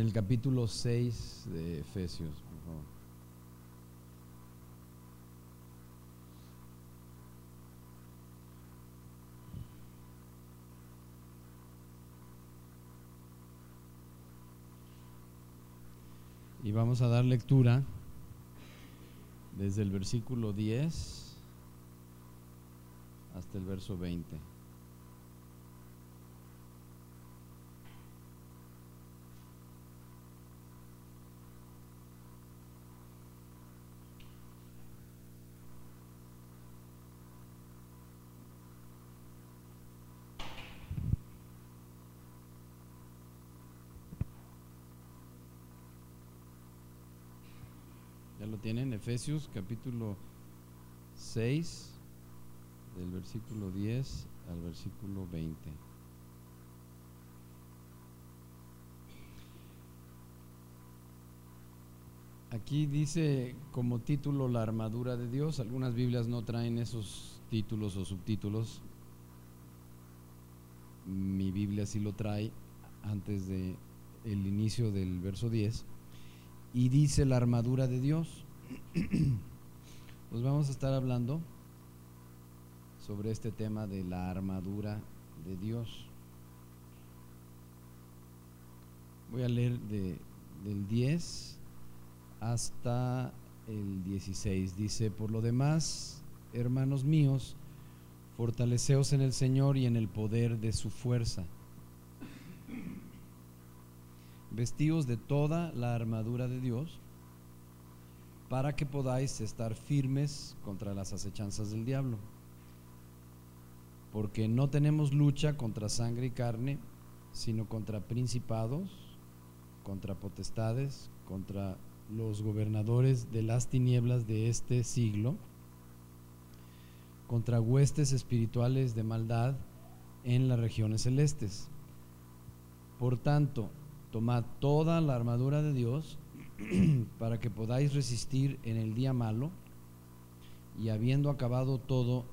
el capítulo 6 de Efesios, por favor. Y vamos a dar lectura desde el versículo 10 hasta el verso 20. Ya lo tienen, Efesios capítulo 6, del versículo 10 al versículo 20. Aquí dice como título la armadura de Dios. Algunas Biblias no traen esos títulos o subtítulos. Mi Biblia sí lo trae antes de inicio del verso 10 y dice la armadura de Dios. Pues vamos a estar hablando sobre este tema de la armadura de Dios. Voy a leer de, del 10 hasta el 16. Dice, por lo demás, hermanos míos, fortaleceos en el Señor y en el poder de su fuerza vestíos de toda la armadura de Dios, para que podáis estar firmes contra las acechanzas del diablo. Porque no tenemos lucha contra sangre y carne, sino contra principados, contra potestades, contra los gobernadores de las tinieblas de este siglo, contra huestes espirituales de maldad en las regiones celestes. Por tanto, Tomad toda la armadura de Dios para que podáis resistir en el día malo y habiendo acabado todo,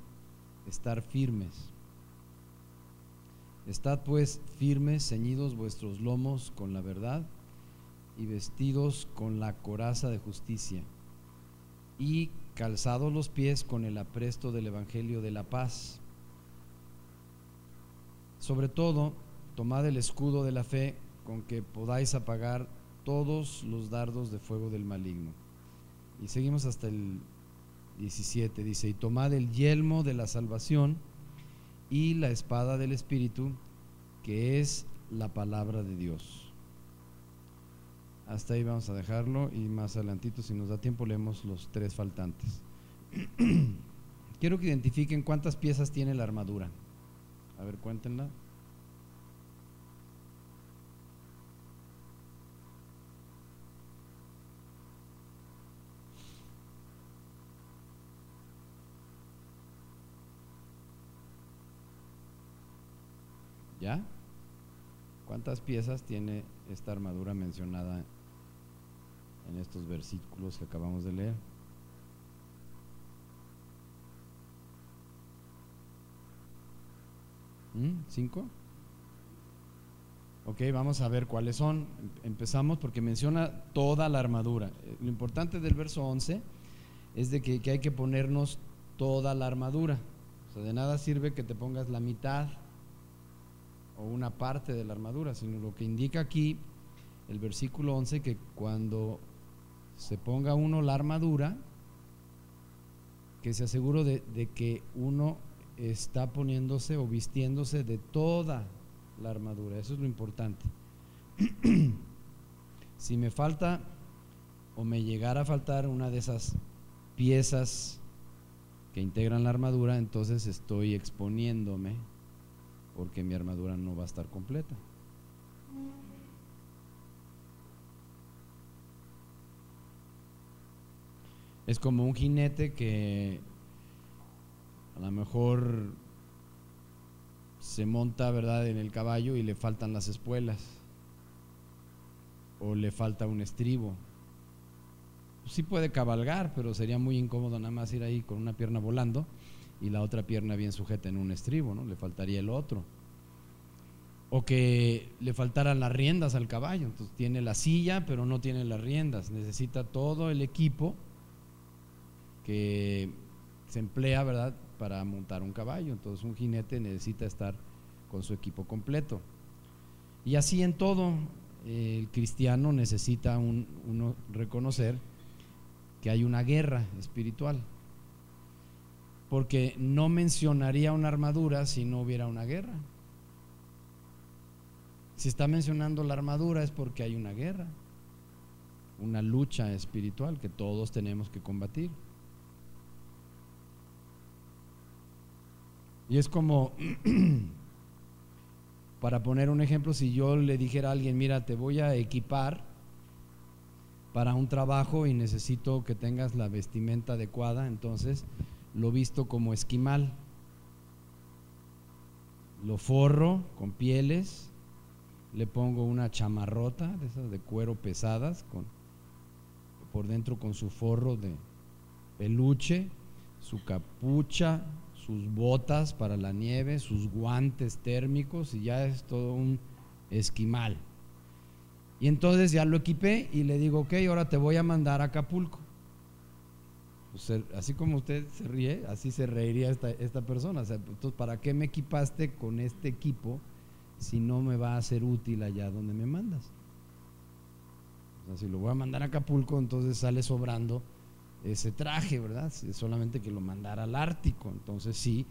estar firmes. Estad pues firmes, ceñidos vuestros lomos con la verdad y vestidos con la coraza de justicia y calzados los pies con el apresto del Evangelio de la paz. Sobre todo, tomad el escudo de la fe con que podáis apagar todos los dardos de fuego del maligno. Y seguimos hasta el 17, dice, y tomad el yelmo de la salvación y la espada del Espíritu, que es la palabra de Dios. Hasta ahí vamos a dejarlo y más adelantito, si nos da tiempo, leemos los tres faltantes. Quiero que identifiquen cuántas piezas tiene la armadura. A ver, cuéntenla. ¿Ya? ¿Cuántas piezas tiene esta armadura mencionada en estos versículos que acabamos de leer? ¿Mm? ¿Cinco? Ok, vamos a ver cuáles son. Empezamos porque menciona toda la armadura. Eh, lo importante del verso 11 es de que, que hay que ponernos toda la armadura. O sea, de nada sirve que te pongas la mitad o una parte de la armadura, sino lo que indica aquí el versículo 11 que cuando se ponga uno la armadura, que se asegure de, de que uno está poniéndose o vistiéndose de toda la armadura. Eso es lo importante. si me falta o me llegara a faltar una de esas piezas que integran la armadura, entonces estoy exponiéndome porque mi armadura no va a estar completa. Es como un jinete que a lo mejor se monta, ¿verdad?, en el caballo y le faltan las espuelas o le falta un estribo. Sí puede cabalgar, pero sería muy incómodo nada más ir ahí con una pierna volando y la otra pierna bien sujeta en un estribo, ¿no? Le faltaría el otro. O que le faltaran las riendas al caballo. Entonces tiene la silla, pero no tiene las riendas. Necesita todo el equipo que se emplea, ¿verdad?, para montar un caballo. Entonces un jinete necesita estar con su equipo completo. Y así en todo, el cristiano necesita uno reconocer que hay una guerra espiritual. Porque no mencionaría una armadura si no hubiera una guerra. Si está mencionando la armadura es porque hay una guerra, una lucha espiritual que todos tenemos que combatir. Y es como, para poner un ejemplo, si yo le dijera a alguien, mira, te voy a equipar para un trabajo y necesito que tengas la vestimenta adecuada, entonces lo visto como esquimal. Lo forro con pieles, le pongo una chamarrota de esas de cuero pesadas, con, por dentro con su forro de peluche, su capucha, sus botas para la nieve, sus guantes térmicos y ya es todo un esquimal. Y entonces ya lo equipé y le digo, ok, ahora te voy a mandar a Acapulco. Pues, así como usted se ríe, así se reiría esta, esta persona. entonces, ¿para qué me equipaste con este equipo si no me va a ser útil allá donde me mandas? O sea, si lo voy a mandar a Acapulco, entonces sale sobrando ese traje, ¿verdad? Solamente que lo mandara al Ártico, entonces sí,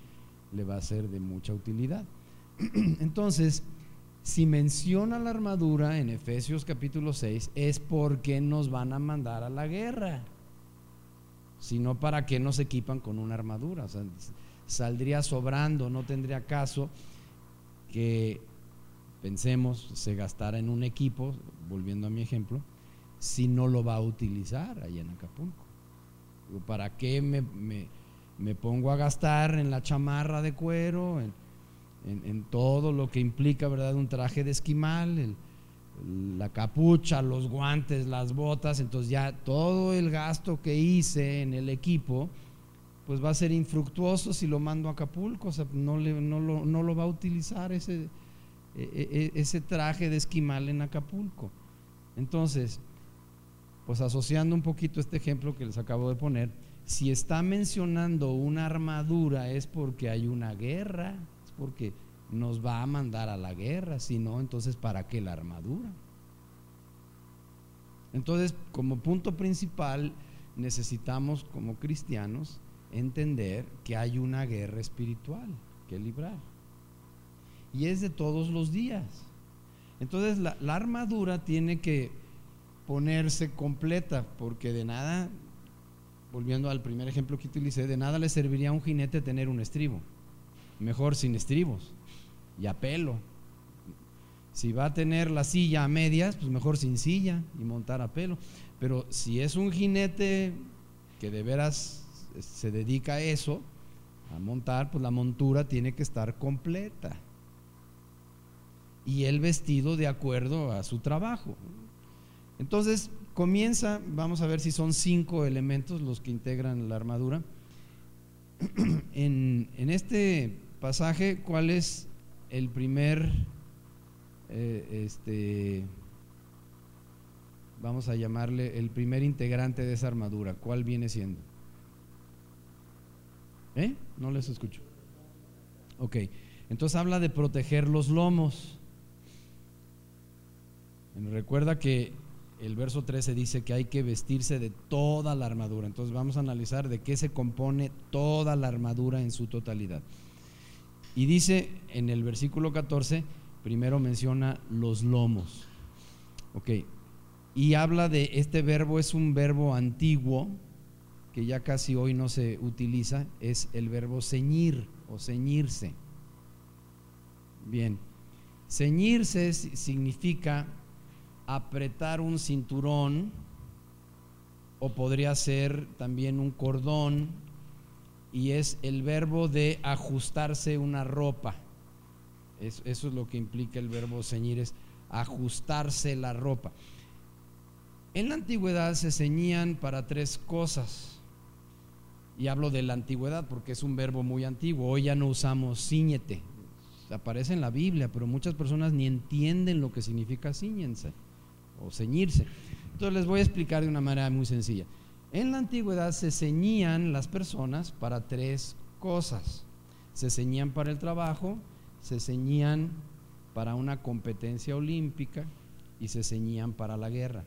le va a ser de mucha utilidad. Entonces, si menciona la armadura en Efesios capítulo 6, es porque nos van a mandar a la guerra, sino para qué nos equipan con una armadura. O sea, saldría sobrando, no tendría caso que pensemos se gastara en un equipo, volviendo a mi ejemplo, si no lo va a utilizar ahí en Acapulco. ¿Para qué me, pongo a gastar en la chamarra de cuero, en, todo lo que implica, ¿verdad? Un traje de esquimal, la capucha, los guantes, las botas, entonces ya todo el gasto que hice en el equipo, pues va a ser infructuoso si lo mando a Acapulco, o sea, no, lo va a utilizar ese, e, e, e, ese traje de esquimal en Acapulco. Entonces, pues asociando un poquito este ejemplo que les acabo de poner, si está mencionando una armadura es porque hay una guerra, es porque nos va a mandar a la guerra, si no, entonces ¿para qué la armadura? Entonces, como punto principal, necesitamos como cristianos entender que hay una guerra espiritual que librar. Y es de todos los días. Entonces, la, armadura tiene que ponerse completa, porque de nada, volviendo al primer ejemplo que utilicé, de nada le serviría a un jinete tener un estribo. Mejor sin estribos y a pelo. Si va a tener la silla a medias, pues mejor sin silla y montar a pelo. Pero si es un jinete que de veras se dedica a eso, a montar, pues la montura tiene que estar completa. Y el vestido de acuerdo a su trabajo. Entonces comienza, vamos a ver si son cinco elementos los que integran la armadura. en, este pasaje, ¿cuál es el primer, eh, este, vamos a llamarle el primer integrante de esa armadura? ¿Cuál viene siendo? ¿Eh? No les escucho. Ok, entonces habla de proteger los lomos. Recuerda que el verso 13 dice que hay que vestirse de toda la armadura. Entonces vamos a analizar de qué se compone toda la armadura en su totalidad. Y dice en el versículo 14, primero menciona los lomos. Ok. Y habla de este verbo, es un verbo antiguo que ya casi hoy no se utiliza, es el verbo ceñir o ceñirse. Bien, ceñirse significa apretar un cinturón o podría ser también un cordón y es el verbo de ajustarse una ropa. Eso, es lo que implica el verbo ceñir, es ajustarse la ropa. En la antigüedad se ceñían para tres cosas. Y hablo de la antigüedad porque es un verbo muy antiguo. Hoy ya no usamos ciñete, aparece en la Biblia, pero muchas personas ni entienden lo que significa ciñense o ceñirse. Entonces les voy a explicar de una manera muy sencilla. En la antigüedad se ceñían las personas para tres cosas. Se ceñían para el trabajo, se ceñían para una competencia olímpica y se ceñían para la guerra.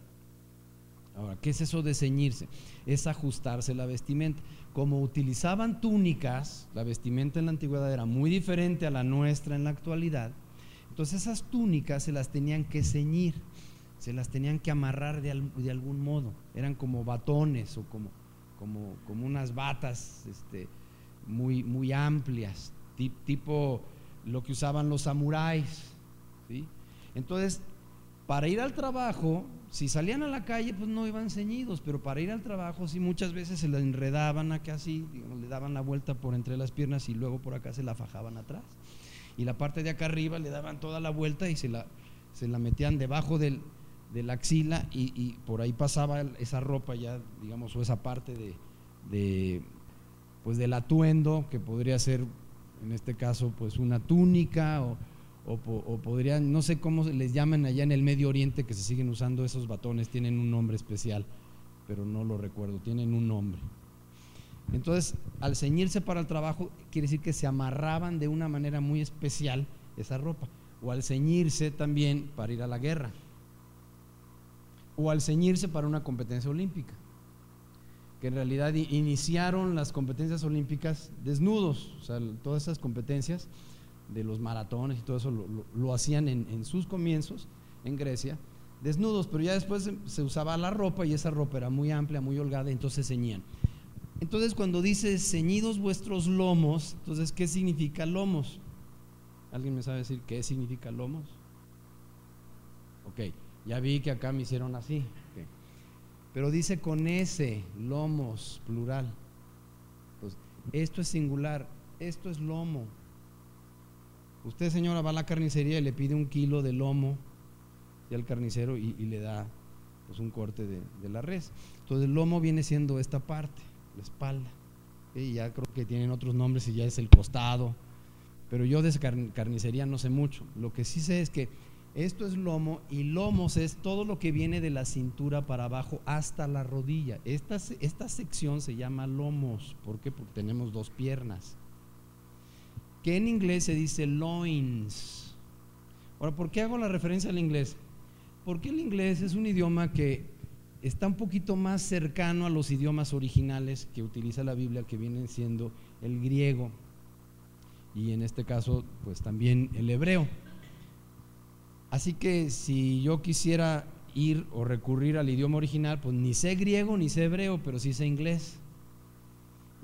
Ahora, ¿qué es eso de ceñirse? Es ajustarse la vestimenta. Como utilizaban túnicas, la vestimenta en la antigüedad era muy diferente a la nuestra en la actualidad, entonces esas túnicas se las tenían que ceñir, se las tenían que amarrar de, algún modo. Eran como batones o como, como, como unas batas este, muy, muy amplias, tipo lo que usaban los samuráis. ¿sí? Entonces, para ir al trabajo, si salían a la calle, pues no iban ceñidos, pero para ir al trabajo, sí muchas veces se la enredaban acá así, le daban la vuelta por entre las piernas y luego por acá se la fajaban atrás. Y la parte de acá arriba le daban toda la vuelta y se la, se la metían debajo del, de la axila y, por ahí pasaba esa ropa ya, digamos, o esa parte de, de, pues del atuendo, que podría ser en este caso pues una túnica o o, podrían, no sé cómo les llaman allá en el Medio Oriente que se siguen usando esos batones, tienen un nombre especial, pero no lo recuerdo, tienen un nombre. Entonces, al ceñirse para el trabajo, quiere decir que se amarraban de una manera muy especial esa ropa, o al ceñirse también para ir a la guerra, o al ceñirse para una competencia olímpica, que en realidad iniciaron las competencias olímpicas desnudos, o sea, todas esas competencias de los maratones y todo eso lo, hacían en, sus comienzos en Grecia, desnudos, pero ya después se, usaba la ropa y esa ropa era muy amplia, muy holgada, entonces ceñían. Entonces cuando dice ceñidos vuestros lomos, entonces ¿qué significa lomos? ¿Alguien me sabe decir qué significa lomos? Ok, ya vi que acá me hicieron así. Pero dice con ese, lomos, plural. Pues esto es singular, esto es lomo. Usted, señora, va a la carnicería y le pide un kilo de lomo y al carnicero y, le da pues, un corte de, la res. Entonces, el lomo viene siendo esta parte, la espalda. Y ya creo que tienen otros nombres y ya es el costado. Pero yo de carnicería no sé mucho. Lo que sí sé es que esto es lomo y lomos es todo lo que viene de la cintura para abajo hasta la rodilla. Esta, esta sección se llama lomos. ¿Por qué? Porque tenemos dos piernas que en inglés se dice loins. Ahora, ¿por qué hago la referencia al inglés? Porque el inglés es un idioma que está un poquito más cercano a los idiomas originales que utiliza la Biblia, que vienen siendo el griego y en este caso, pues también el hebreo. Así que si yo quisiera ir o recurrir al idioma original, pues ni sé griego ni sé hebreo, pero sí sé inglés.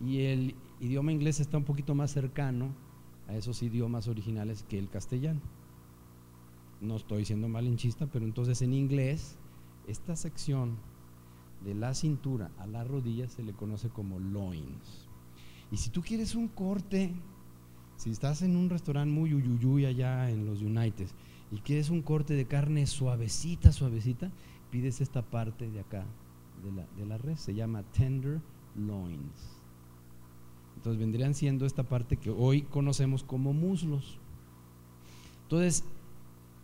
Y el idioma inglés está un poquito más cercano a esos idiomas originales que el castellano. No estoy siendo malinchista, pero entonces en inglés esta sección de la cintura a la rodilla se le conoce como loins. Y si tú quieres un corte, si estás en un restaurante muy uyuyuy allá en los United y quieres un corte de carne suavecita, suavecita, pides esta parte de acá de la, de la res, se llama tender loins. Entonces vendrían siendo esta parte que hoy conocemos como muslos. Entonces,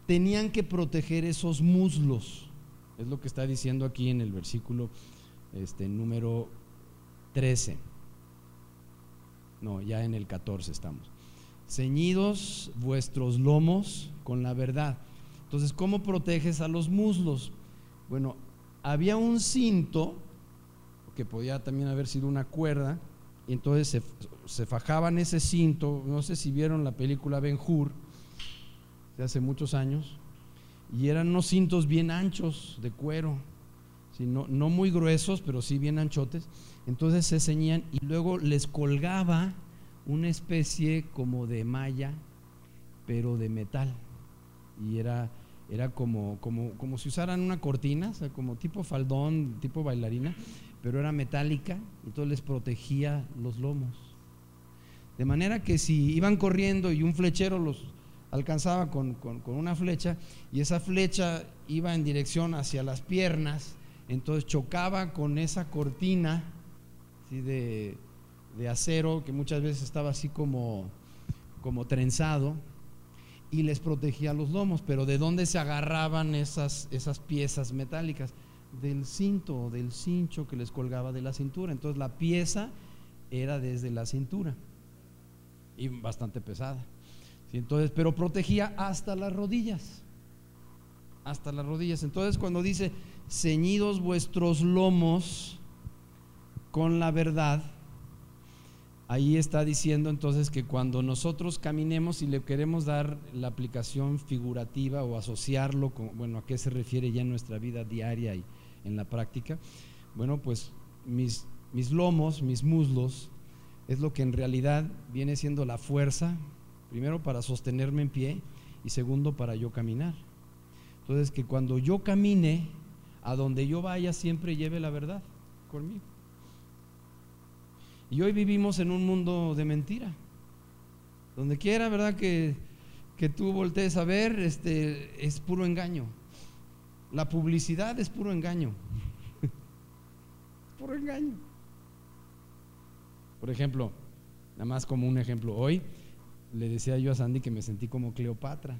tenían que proteger esos muslos. Es lo que está diciendo aquí en el versículo este, número 13. No, ya en el 14 estamos. Ceñidos vuestros lomos con la verdad. Entonces, ¿cómo proteges a los muslos? Bueno, había un cinto, que podía también haber sido una cuerda, y entonces se, fajaban ese cinto, no sé si vieron la película Ben Hur, de hace muchos años, y eran unos cintos bien anchos de cuero, no, no muy gruesos, pero sí bien anchotes, entonces se ceñían y luego les colgaba una especie como de malla, pero de metal, y era era como, como, como si usaran una cortina, o sea, como tipo faldón, tipo bailarina, pero era metálica, entonces les protegía los lomos. De manera que si iban corriendo y un flechero los alcanzaba con, una flecha, y esa flecha iba en dirección hacia las piernas, entonces chocaba con esa cortina de, acero que muchas veces estaba así como, como trenzado, y les protegía los lomos. Pero ¿de dónde se agarraban esas, esas piezas metálicas? Del cinto, del cincho que les colgaba de la cintura. Entonces la pieza era desde la cintura y bastante pesada. Entonces, pero protegía hasta las rodillas. Hasta las rodillas. Entonces, cuando dice, ceñidos vuestros lomos con la verdad, ahí está diciendo entonces que cuando nosotros caminemos y le queremos dar la aplicación figurativa o asociarlo con, bueno, a qué se refiere ya en nuestra vida diaria y en la práctica, bueno, pues mis, mis lomos, mis muslos, es lo que en realidad viene siendo la fuerza, primero para sostenerme en pie y segundo para yo caminar. Entonces, que cuando yo camine, a donde yo vaya siempre lleve la verdad conmigo. Y hoy vivimos en un mundo de mentira. Donde quiera, ¿verdad? Que, que tú voltees a ver, este, es puro engaño. La publicidad es puro engaño. puro engaño. Por ejemplo, nada más como un ejemplo, hoy le decía yo a Sandy que me sentí como Cleopatra,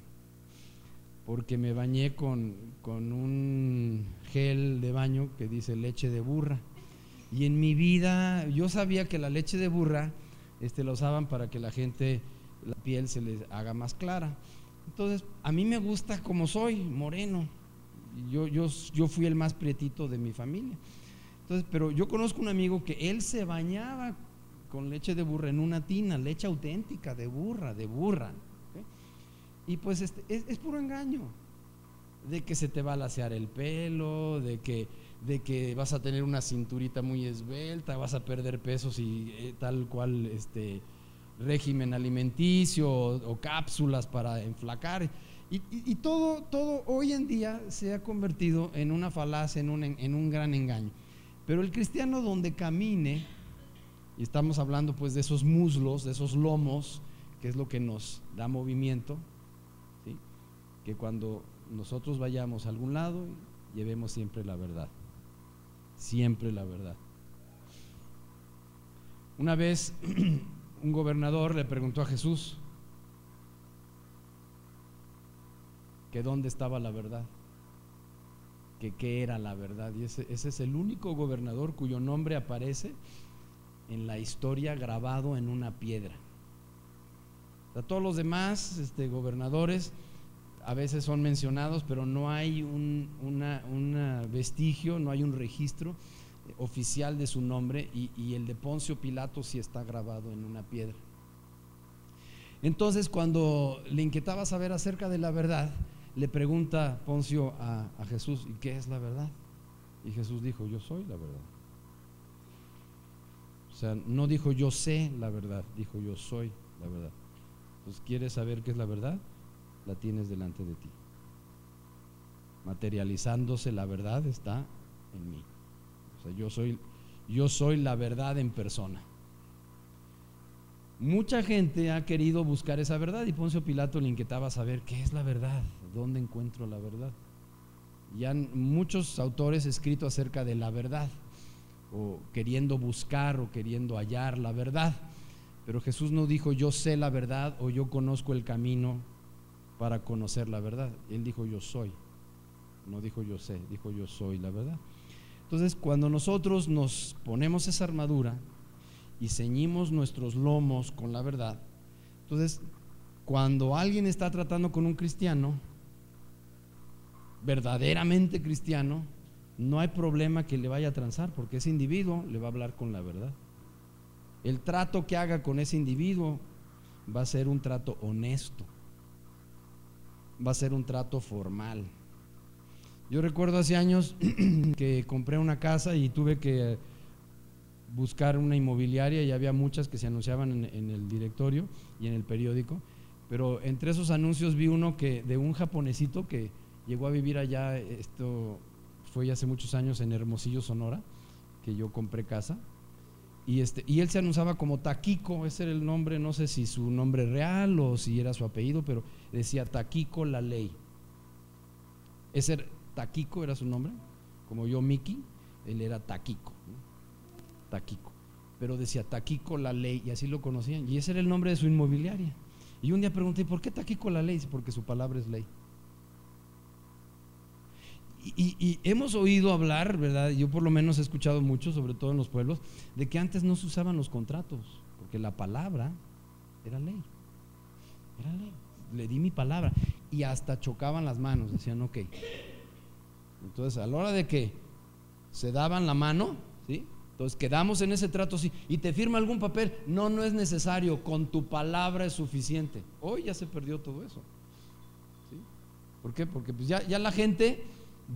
porque me bañé con, con un gel de baño que dice leche de burra. Y en mi vida yo sabía que la leche de burra este, la usaban para que la gente, la piel se les haga más clara. Entonces, a mí me gusta como soy, moreno. Yo, yo, yo fui el más prietito de mi familia. Entonces, pero yo conozco un amigo que él se bañaba con leche de burra en una tina, leche auténtica de burra, de burra. Y pues este, es, puro engaño, de que se te va a lasear el pelo, de que, de que vas a tener una cinturita muy esbelta, vas a perder pesos y eh, tal cual este régimen alimenticio o, cápsulas para enflacar. Y, todo, todo hoy en día se ha convertido en una falacia, en un, en un gran engaño. Pero el cristiano donde camine, y estamos hablando pues de esos muslos, de esos lomos, que es lo que nos da movimiento, que cuando nosotros vayamos a algún lado, llevemos siempre la verdad, siempre la verdad. Una vez un gobernador le preguntó a Jesús que dónde estaba la verdad, que qué era la verdad. Y ese, ese es el único gobernador cuyo nombre aparece en la historia grabado en una piedra. A todos los demás este, gobernadores a veces son mencionados, pero no hay un vestigio, no hay un registro oficial de su nombre y, y, el de Poncio Pilato sí está grabado en una piedra. Entonces, cuando le inquietaba saber acerca de la verdad, le pregunta Poncio a, a Jesús, ¿y qué es la verdad? Y Jesús dijo, yo soy la verdad. O sea, no dijo yo sé la verdad, dijo yo soy la verdad. Entonces, ¿quieres saber qué es la verdad? La tienes delante de ti. Materializándose la verdad está en mí. O sea, yo soy, yo soy la verdad en persona. Mucha gente ha querido buscar esa verdad y Poncio Pilato le inquietaba saber qué es la verdad, dónde encuentro la verdad. Ya han muchos autores escrito acerca de la verdad o queriendo buscar o queriendo hallar la verdad. Pero Jesús no dijo yo sé la verdad o yo conozco el camino para conocer la verdad. Él dijo yo soy. No dijo yo sé, dijo yo soy la verdad. Entonces, cuando nosotros nos ponemos esa armadura y ceñimos nuestros lomos con la verdad, entonces, cuando alguien está tratando con un cristiano, verdaderamente cristiano, no hay problema que le vaya a transar, porque ese individuo le va a hablar con la verdad. El trato que haga con ese individuo va a ser un trato honesto, va a ser un trato formal. Yo recuerdo hace años que compré una casa y tuve que buscar una inmobiliaria y había muchas que se anunciaban en, el directorio y en el periódico, pero entre esos anuncios vi uno que de un japonesito que llegó a vivir allá esto fue hace muchos años en Hermosillo, Sonora, que yo compré casa. Y, este, y él se anunciaba como Taquico, ese era el nombre, no sé si su nombre real o si era su apellido, pero decía Taquico la ley. Ese Taquico era su nombre, como yo Miki, él era Taquico, Taquico. Pero decía Taquico la ley y así lo conocían. Y ese era el nombre de su inmobiliaria. Y un día pregunté, ¿por qué con la ley? Porque su palabra es ley. Y, hemos oído hablar, ¿verdad? Yo por lo menos he escuchado mucho, sobre todo en los pueblos, de que antes no se usaban los contratos, porque la palabra era ley. Era ley. Le di mi palabra. Y hasta chocaban las manos, decían, ok. Entonces, a la hora de que se daban la mano, ¿sí? Entonces quedamos en ese trato, sí. Y te firma algún papel. No, no es necesario. Con tu palabra es suficiente. Hoy ya se perdió todo eso. ¿sí? ¿Por qué? Porque pues ya, ya la gente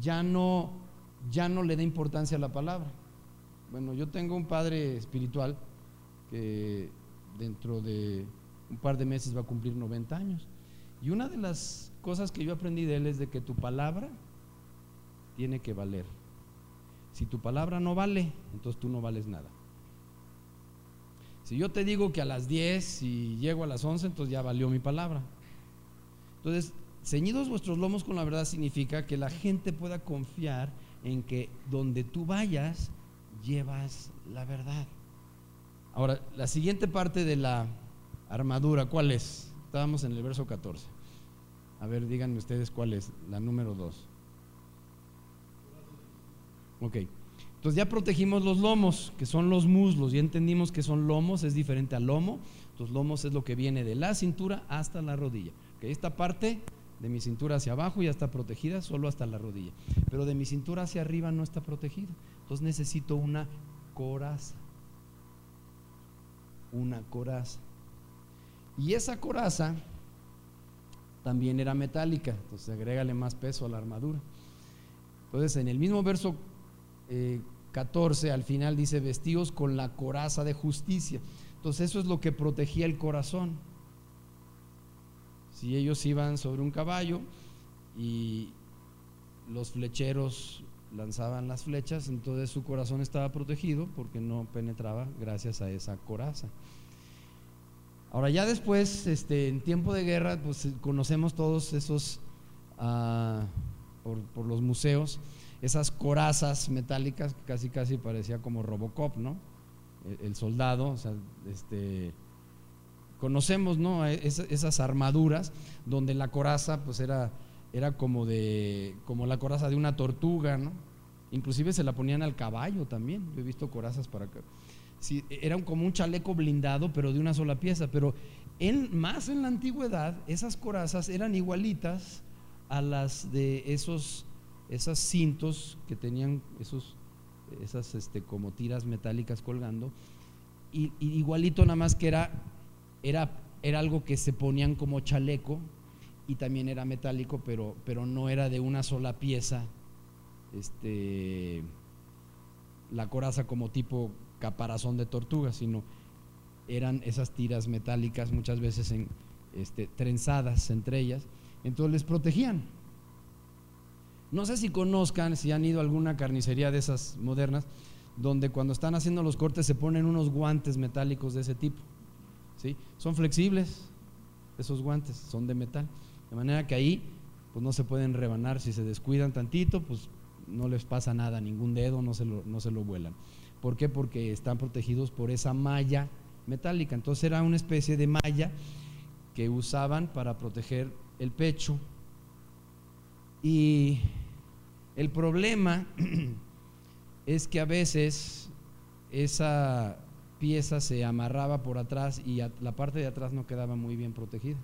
ya no, ya no le da importancia a la palabra. Bueno, yo tengo un padre espiritual que dentro de un par de meses va a cumplir 90 años. Y una de las cosas que yo aprendí de él es de que tu palabra tiene que valer. Si tu palabra no vale, entonces tú no vales nada. Si yo te digo que a las 10 y llego a las 11, entonces ya valió mi palabra. Entonces, Ceñidos vuestros lomos con la verdad significa que la gente pueda confiar en que donde tú vayas, llevas la verdad. Ahora, la siguiente parte de la armadura, ¿cuál es? Estábamos en el verso 14. A ver, díganme ustedes cuál es, la número 2. Ok, entonces ya protegimos los lomos, que son los muslos, ya entendimos que son lomos, es diferente al lomo. Los lomos es lo que viene de la cintura hasta la rodilla. Okay, esta parte de mi cintura hacia abajo ya está protegida, solo hasta la rodilla. Pero de mi cintura hacia arriba no está protegida. Entonces necesito una coraza. Una coraza. Y esa coraza también era metálica. Entonces agrégale más peso a la armadura. Entonces en el mismo verso 14 eh, al final dice vestidos con la coraza de justicia. Entonces eso es lo que protegía el corazón si ellos iban sobre un caballo y los flecheros lanzaban las flechas, entonces su corazón estaba protegido porque no penetraba gracias a esa coraza. Ahora ya después, este, en tiempo de guerra, pues conocemos todos esos, ah, por, los museos, esas corazas metálicas, casi casi parecía como Robocop, ¿no? El, el soldado, o sea, este, Conocemos, ¿no? esas armaduras donde la coraza pues era, era como, de, como la coraza de una tortuga, ¿no? Inclusive se la ponían al caballo también. Yo he visto corazas para. Sí, era como un chaleco blindado, pero de una sola pieza. Pero en, más en la antigüedad, esas corazas eran igualitas a las de esos, esas cintos que tenían esos, esas este, como tiras metálicas colgando. y igualito nada más que era era, era algo que se ponían como chaleco y también era metálico, pero, pero no era de una sola pieza. Este, la coraza como tipo caparazón de tortuga, sino eran esas tiras metálicas muchas veces en, este, trenzadas entre ellas, entonces les protegían. No sé si conozcan, si han ido a alguna carnicería de esas modernas, donde cuando están haciendo los cortes se ponen unos guantes metálicos de ese tipo. Son flexibles esos guantes, son de metal. De manera que ahí pues no se pueden rebanar, si se descuidan tantito, pues no les pasa nada, ningún dedo, no se lo, no se lo vuelan. ¿Por qué? Porque están protegidos por esa malla metálica. Entonces era una especie de malla que usaban para proteger el pecho. Y el problema es que a veces esa pieza se amarraba por atrás y la parte de atrás no quedaba muy bien protegida.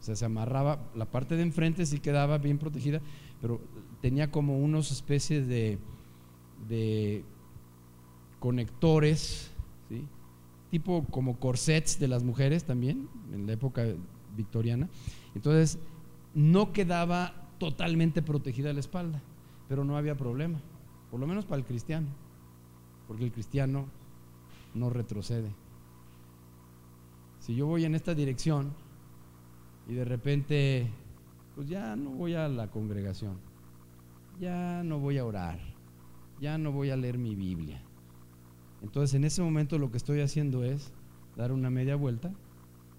O sea, se amarraba, la parte de enfrente sí quedaba bien protegida, pero tenía como unos especies de, de conectores, tipo como corsets de las mujeres también, en la época victoriana. Entonces, no quedaba totalmente protegida la espalda, pero no había problema, por lo menos para el cristiano porque el cristiano no retrocede. Si yo voy en esta dirección y de repente, pues ya no voy a la congregación, ya no voy a orar, ya no voy a leer mi Biblia. Entonces en ese momento lo que estoy haciendo es dar una media vuelta,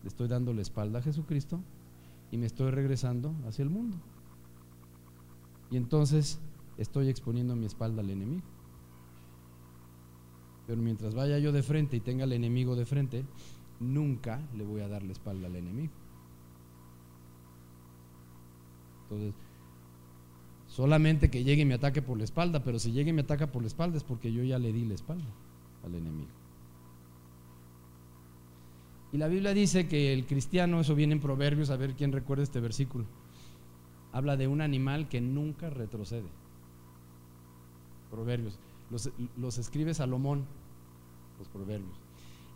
le estoy dando la espalda a Jesucristo y me estoy regresando hacia el mundo. Y entonces estoy exponiendo mi espalda al enemigo. Pero mientras vaya yo de frente y tenga al enemigo de frente, nunca le voy a dar la espalda al enemigo. Entonces, solamente que llegue y me ataque por la espalda, pero si llegue y me ataca por la espalda es porque yo ya le di la espalda al enemigo. Y la Biblia dice que el cristiano, eso viene en Proverbios, a ver quién recuerda este versículo, habla de un animal que nunca retrocede. Proverbios, los, los escribe Salomón, los proverbios.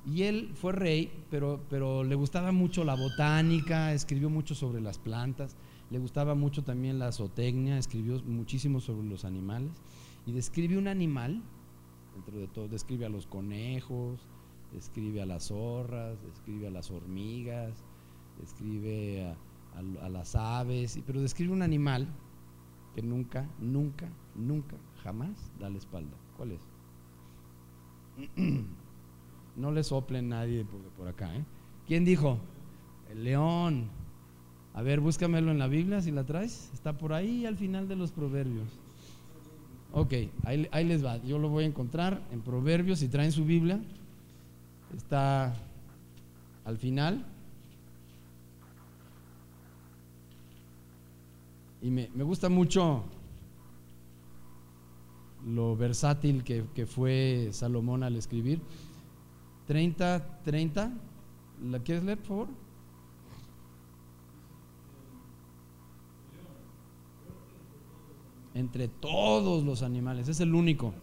Y él fue rey, pero, pero le gustaba mucho la botánica, escribió mucho sobre las plantas, le gustaba mucho también la zootecnia, escribió muchísimo sobre los animales. Y describe un animal, dentro de todo, describe a los conejos, describe a las zorras, describe a las hormigas, describe a, a las aves, pero describe un animal que nunca, nunca, nunca, jamás da la espalda. ¿Cuál es? No le soplen nadie por, acá. ¿eh? ¿Quién dijo? El león. A ver, búscamelo en la Biblia si la traes. Está por ahí al final de los proverbios. Ok, ahí, ahí les va. Yo lo voy a encontrar en proverbios. Si traen su Biblia, está al final. Y me, me gusta mucho lo versátil que, fue Salomón al escribir. 30, 30. ¿La quieres leer, por favor? Entre todos los animales, es el único.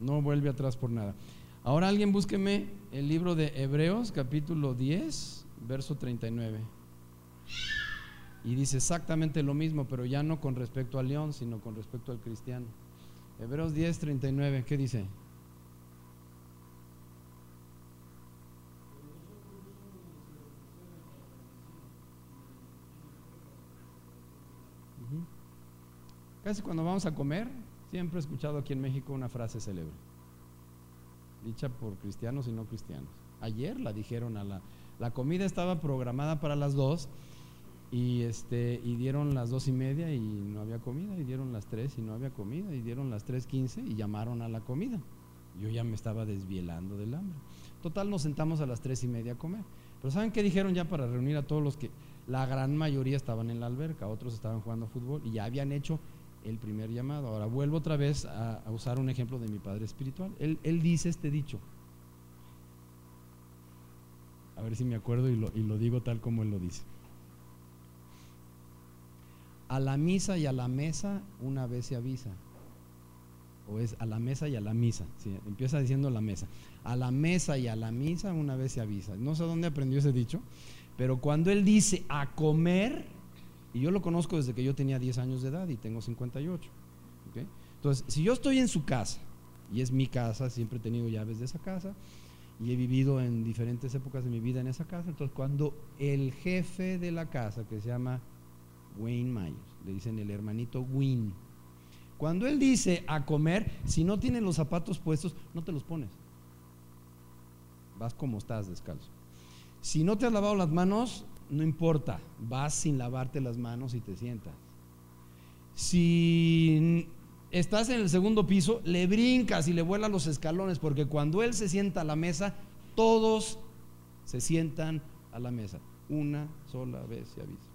No vuelve atrás por nada. Ahora alguien búsqueme el libro de Hebreos, capítulo 10, verso 39. Y dice exactamente lo mismo, pero ya no con respecto al león, sino con respecto al cristiano. Hebreos 10, 39, ¿qué dice? Casi cuando vamos a comer, siempre he escuchado aquí en México una frase célebre, dicha por cristianos y no cristianos. Ayer la dijeron a la... La comida estaba programada para las dos y, este, y dieron las dos y media y no había comida, y dieron las tres y no había comida, y dieron las tres quince y llamaron a la comida. Yo ya me estaba desvielando del hambre. Total, nos sentamos a las tres y media a comer. Pero ¿saben qué dijeron ya para reunir a todos los que la gran mayoría estaban en la alberca, otros estaban jugando fútbol y ya habían hecho el primer llamado. Ahora vuelvo otra vez a, usar un ejemplo de mi padre espiritual. Él, él, dice este dicho. A ver si me acuerdo y lo, y lo digo tal como él lo dice a la misa y a la mesa una vez se avisa. O es a la mesa y a la misa. empieza diciendo la mesa. A la mesa y a la misa una vez se avisa. No sé dónde aprendió ese dicho, pero cuando él dice a comer, y yo lo conozco desde que yo tenía 10 años de edad y tengo 58. Entonces, si yo estoy en su casa, y es mi casa, siempre he tenido llaves de esa casa, y he vivido en diferentes épocas de mi vida en esa casa, entonces cuando el jefe de la casa, que se llama Wayne Myers, le dicen el hermanito Wayne. Cuando él dice a comer, si no tienes los zapatos puestos, no te los pones. Vas como estás descalzo. Si no te has lavado las manos, no importa, vas sin lavarte las manos y te sientas. Si estás en el segundo piso, le brincas y le vuelas los escalones, porque cuando él se sienta a la mesa, todos se sientan a la mesa. Una sola vez se avisa.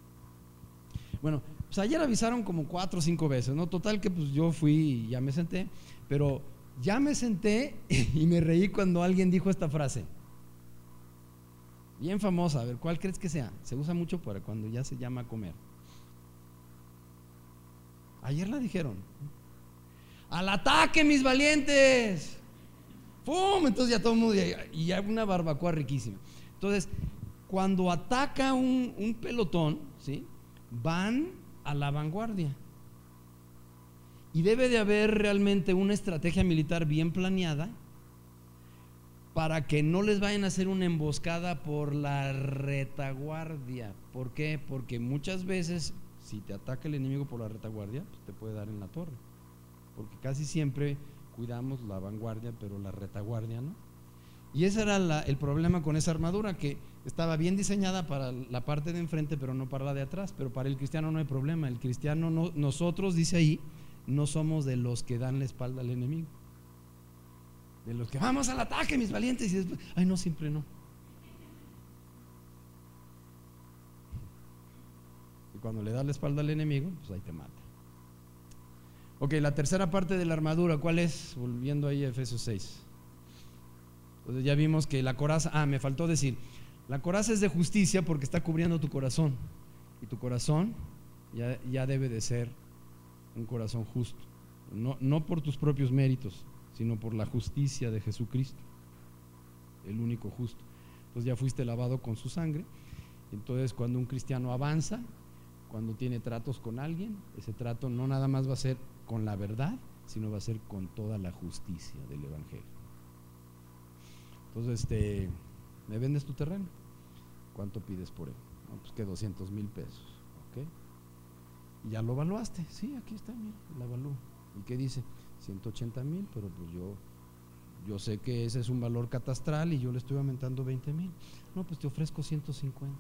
Bueno, pues ayer avisaron como cuatro o cinco veces, ¿no? Total que pues yo fui y ya me senté, pero ya me senté y me reí cuando alguien dijo esta frase. Bien famosa, a ver, ¿cuál crees que sea? Se usa mucho para cuando ya se llama comer. Ayer la dijeron. Al ataque, mis valientes. ¡Pum! Entonces ya todo el mundo, y ya una barbacoa riquísima. Entonces, cuando ataca un, un pelotón, ¿sí? Van a la vanguardia. Y debe de haber realmente una estrategia militar bien planeada para que no les vayan a hacer una emboscada por la retaguardia. ¿Por qué? Porque muchas veces si te ataca el enemigo por la retaguardia, pues te puede dar en la torre. Porque casi siempre cuidamos la vanguardia, pero la retaguardia no. Y ese era el problema con esa armadura, que estaba bien diseñada para la parte de enfrente, pero no para la de atrás. Pero para el cristiano no hay problema. El cristiano, no, nosotros, dice ahí, no somos de los que dan la espalda al enemigo. De los que vamos al ataque, mis valientes, y después, ay, no, siempre no. Y cuando le das la espalda al enemigo, pues ahí te mata. Ok, la tercera parte de la armadura, ¿cuál es? Volviendo ahí a Efesios 6. Entonces ya vimos que la coraza, ah, me faltó decir, la coraza es de justicia porque está cubriendo tu corazón. Y tu corazón ya, ya debe de ser un corazón justo. No, no por tus propios méritos, sino por la justicia de Jesucristo, el único justo. Entonces ya fuiste lavado con su sangre. Entonces cuando un cristiano avanza, cuando tiene tratos con alguien, ese trato no nada más va a ser con la verdad, sino va a ser con toda la justicia del Evangelio. Entonces, este, ¿me vendes tu terreno? ¿Cuánto pides por él? No, pues que 200 mil pesos. ¿Ok? Y ya lo evaluaste. Sí, aquí está, mira, la evalúo. ¿Y qué dice? 180 mil, pero pues yo, yo sé que ese es un valor catastral y yo le estoy aumentando 20 mil. No, pues te ofrezco 150.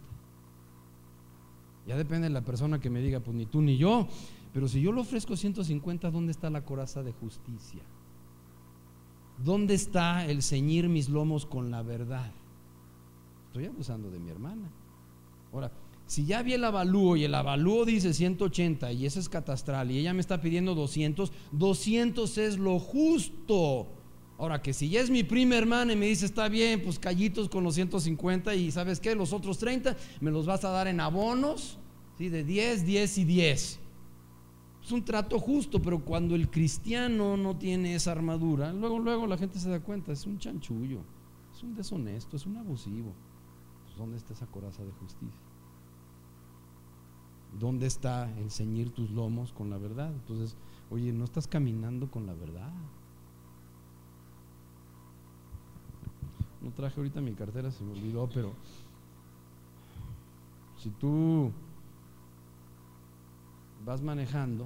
Ya depende de la persona que me diga, pues ni tú ni yo. Pero si yo le ofrezco 150, ¿dónde está la coraza de justicia? ¿Dónde está el ceñir mis lomos con la verdad? Estoy abusando de mi hermana. Ahora, si ya vi el avalúo y el avalúo dice 180 y ese es catastral y ella me está pidiendo 200, 200 es lo justo. Ahora que si ya es mi prima hermana y me dice está bien, pues callitos con los 150 y sabes qué, los otros 30 me los vas a dar en abonos, ¿sí? de 10, 10 y 10. Es un trato justo, pero cuando el cristiano no tiene esa armadura, luego, luego la gente se da cuenta, es un chanchullo, es un deshonesto, es un abusivo. Pues, ¿Dónde está esa coraza de justicia? ¿Dónde está el ceñir tus lomos con la verdad? Entonces, oye, no estás caminando con la verdad. No traje ahorita mi cartera, se me olvidó, pero si tú vas manejando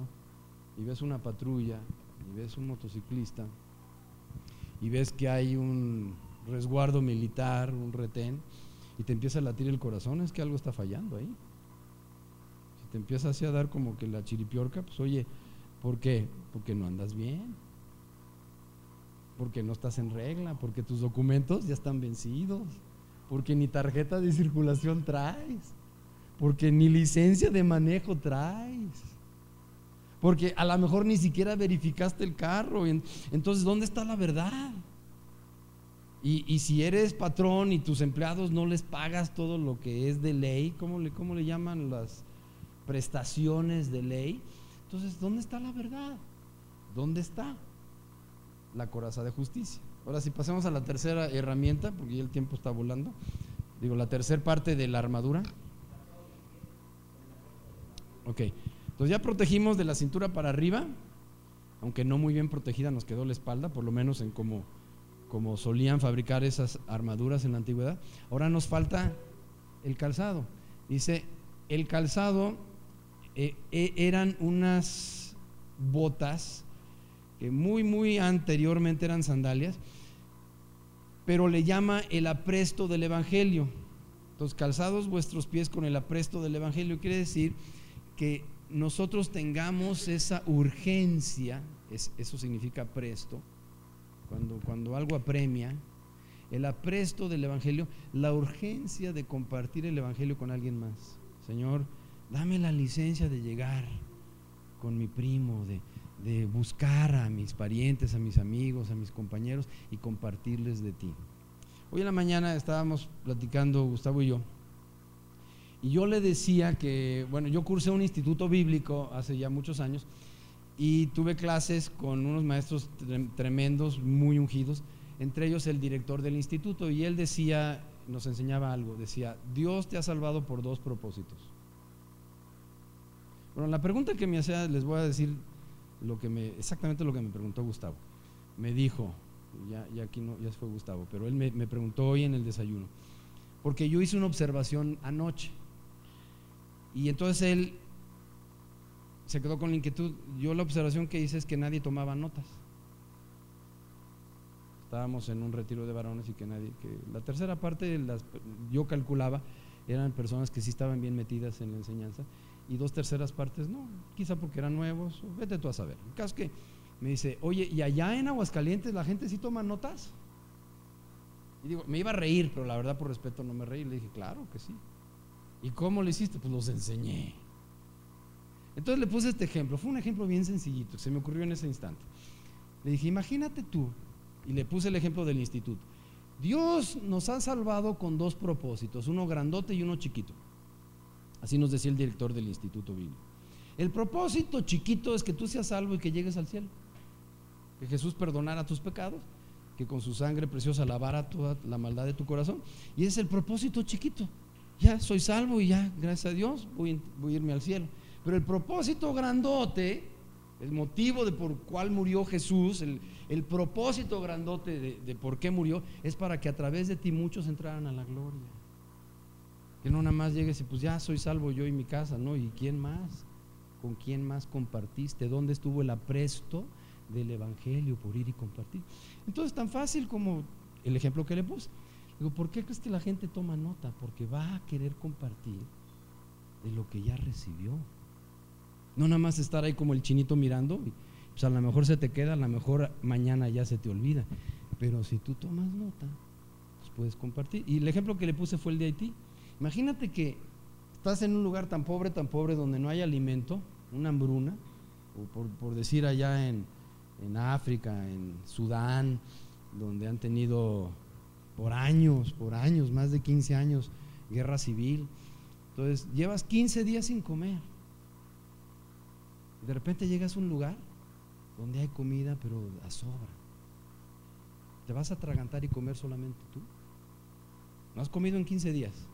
y ves una patrulla y ves un motociclista y ves que hay un resguardo militar, un retén, y te empieza a latir el corazón, es que algo está fallando ahí. Si te empieza así a dar como que la chiripiorca, pues oye, ¿por qué? Porque no andas bien, porque no estás en regla, porque tus documentos ya están vencidos, porque ni tarjeta de circulación traes, porque ni licencia de manejo traes. Porque a lo mejor ni siquiera verificaste el carro. Entonces, ¿dónde está la verdad? Y, si eres patrón y tus empleados no les pagas todo lo que es de ley, ¿cómo le, cómo le llaman las prestaciones de ley? Entonces, ¿dónde está la verdad? ¿Dónde está la coraza de justicia? Ahora, si pasemos a la tercera herramienta, porque ya el tiempo está volando, digo, la tercera parte de la armadura. Ok. Entonces ya protegimos de la cintura para arriba, aunque no muy bien protegida nos quedó la espalda, por lo menos en como, como solían fabricar esas armaduras en la antigüedad. Ahora nos falta el calzado. Dice, el calzado eh, eh, eran unas botas que muy, muy anteriormente eran sandalias, pero le llama el apresto del Evangelio. Entonces, calzados vuestros pies con el apresto del Evangelio, quiere decir que nosotros tengamos esa urgencia, eso significa presto, cuando, cuando algo apremia, el apresto del Evangelio, la urgencia de compartir el Evangelio con alguien más. Señor, dame la licencia de llegar con mi primo, de, de buscar a mis parientes, a mis amigos, a mis compañeros y compartirles de ti. Hoy en la mañana estábamos platicando Gustavo y yo y yo le decía que, bueno, yo cursé un instituto bíblico hace ya muchos años y tuve clases con unos maestros tremendos, muy ungidos, entre ellos el director del instituto, y él decía, nos enseñaba algo, decía, Dios te ha salvado por dos propósitos. Bueno, la pregunta que me hacía, les voy a decir lo que me, exactamente lo que me preguntó Gustavo. Me dijo, ya, ya aquí no, ya fue Gustavo, pero él me, me preguntó hoy en el desayuno, porque yo hice una observación anoche. Y entonces él se quedó con la inquietud. Yo la observación que hice es que nadie tomaba notas. Estábamos en un retiro de varones y que nadie, que la tercera parte, las, yo calculaba, eran personas que sí estaban bien metidas en la enseñanza y dos terceras partes no, quizá porque eran nuevos, vete tú a saber. El caso es que me dice, oye, ¿y allá en Aguascalientes la gente sí toma notas? Y digo, me iba a reír, pero la verdad por respeto no me reí. Le dije, claro que sí. ¿Y cómo le hiciste? Pues los enseñé. Entonces le puse este ejemplo. Fue un ejemplo bien sencillito, se me ocurrió en ese instante. Le dije, imagínate tú, y le puse el ejemplo del instituto. Dios nos ha salvado con dos propósitos, uno grandote y uno chiquito. Así nos decía el director del Instituto Bíblico. El propósito chiquito es que tú seas salvo y que llegues al cielo. Que Jesús perdonara tus pecados, que con su sangre preciosa lavara toda la maldad de tu corazón. Y ese es el propósito chiquito. Ya soy salvo y ya, gracias a Dios, voy, a irme al cielo. Pero el propósito grandote, el motivo de por cuál murió Jesús, el, propósito grandote de, de, por qué murió, es para que a través de ti muchos entraran a la gloria. Que no nada más llegues y pues ya soy salvo yo y mi casa, ¿no? ¿Y quién más? ¿Con quién más compartiste? ¿Dónde estuvo el apresto del Evangelio por ir y compartir? Entonces, tan fácil como el ejemplo que le puse. Digo, ¿por qué crees que la gente toma nota? Porque va a querer compartir de lo que ya recibió. No nada más estar ahí como el chinito mirando, pues a lo mejor se te queda, a lo mejor mañana ya se te olvida. Pero si tú tomas nota, pues puedes compartir. Y el ejemplo que le puse fue el de Haití. Imagínate que estás en un lugar tan pobre, tan pobre, donde no hay alimento, una hambruna, o por, decir allá en, en África, en Sudán, donde han tenido por años, por años, más de 15 años, guerra civil. Entonces, llevas 15 días sin comer. De repente llegas a un lugar donde hay comida, pero a sobra. ¿Te vas a atragantar y comer solamente tú? No has comido en 15 días.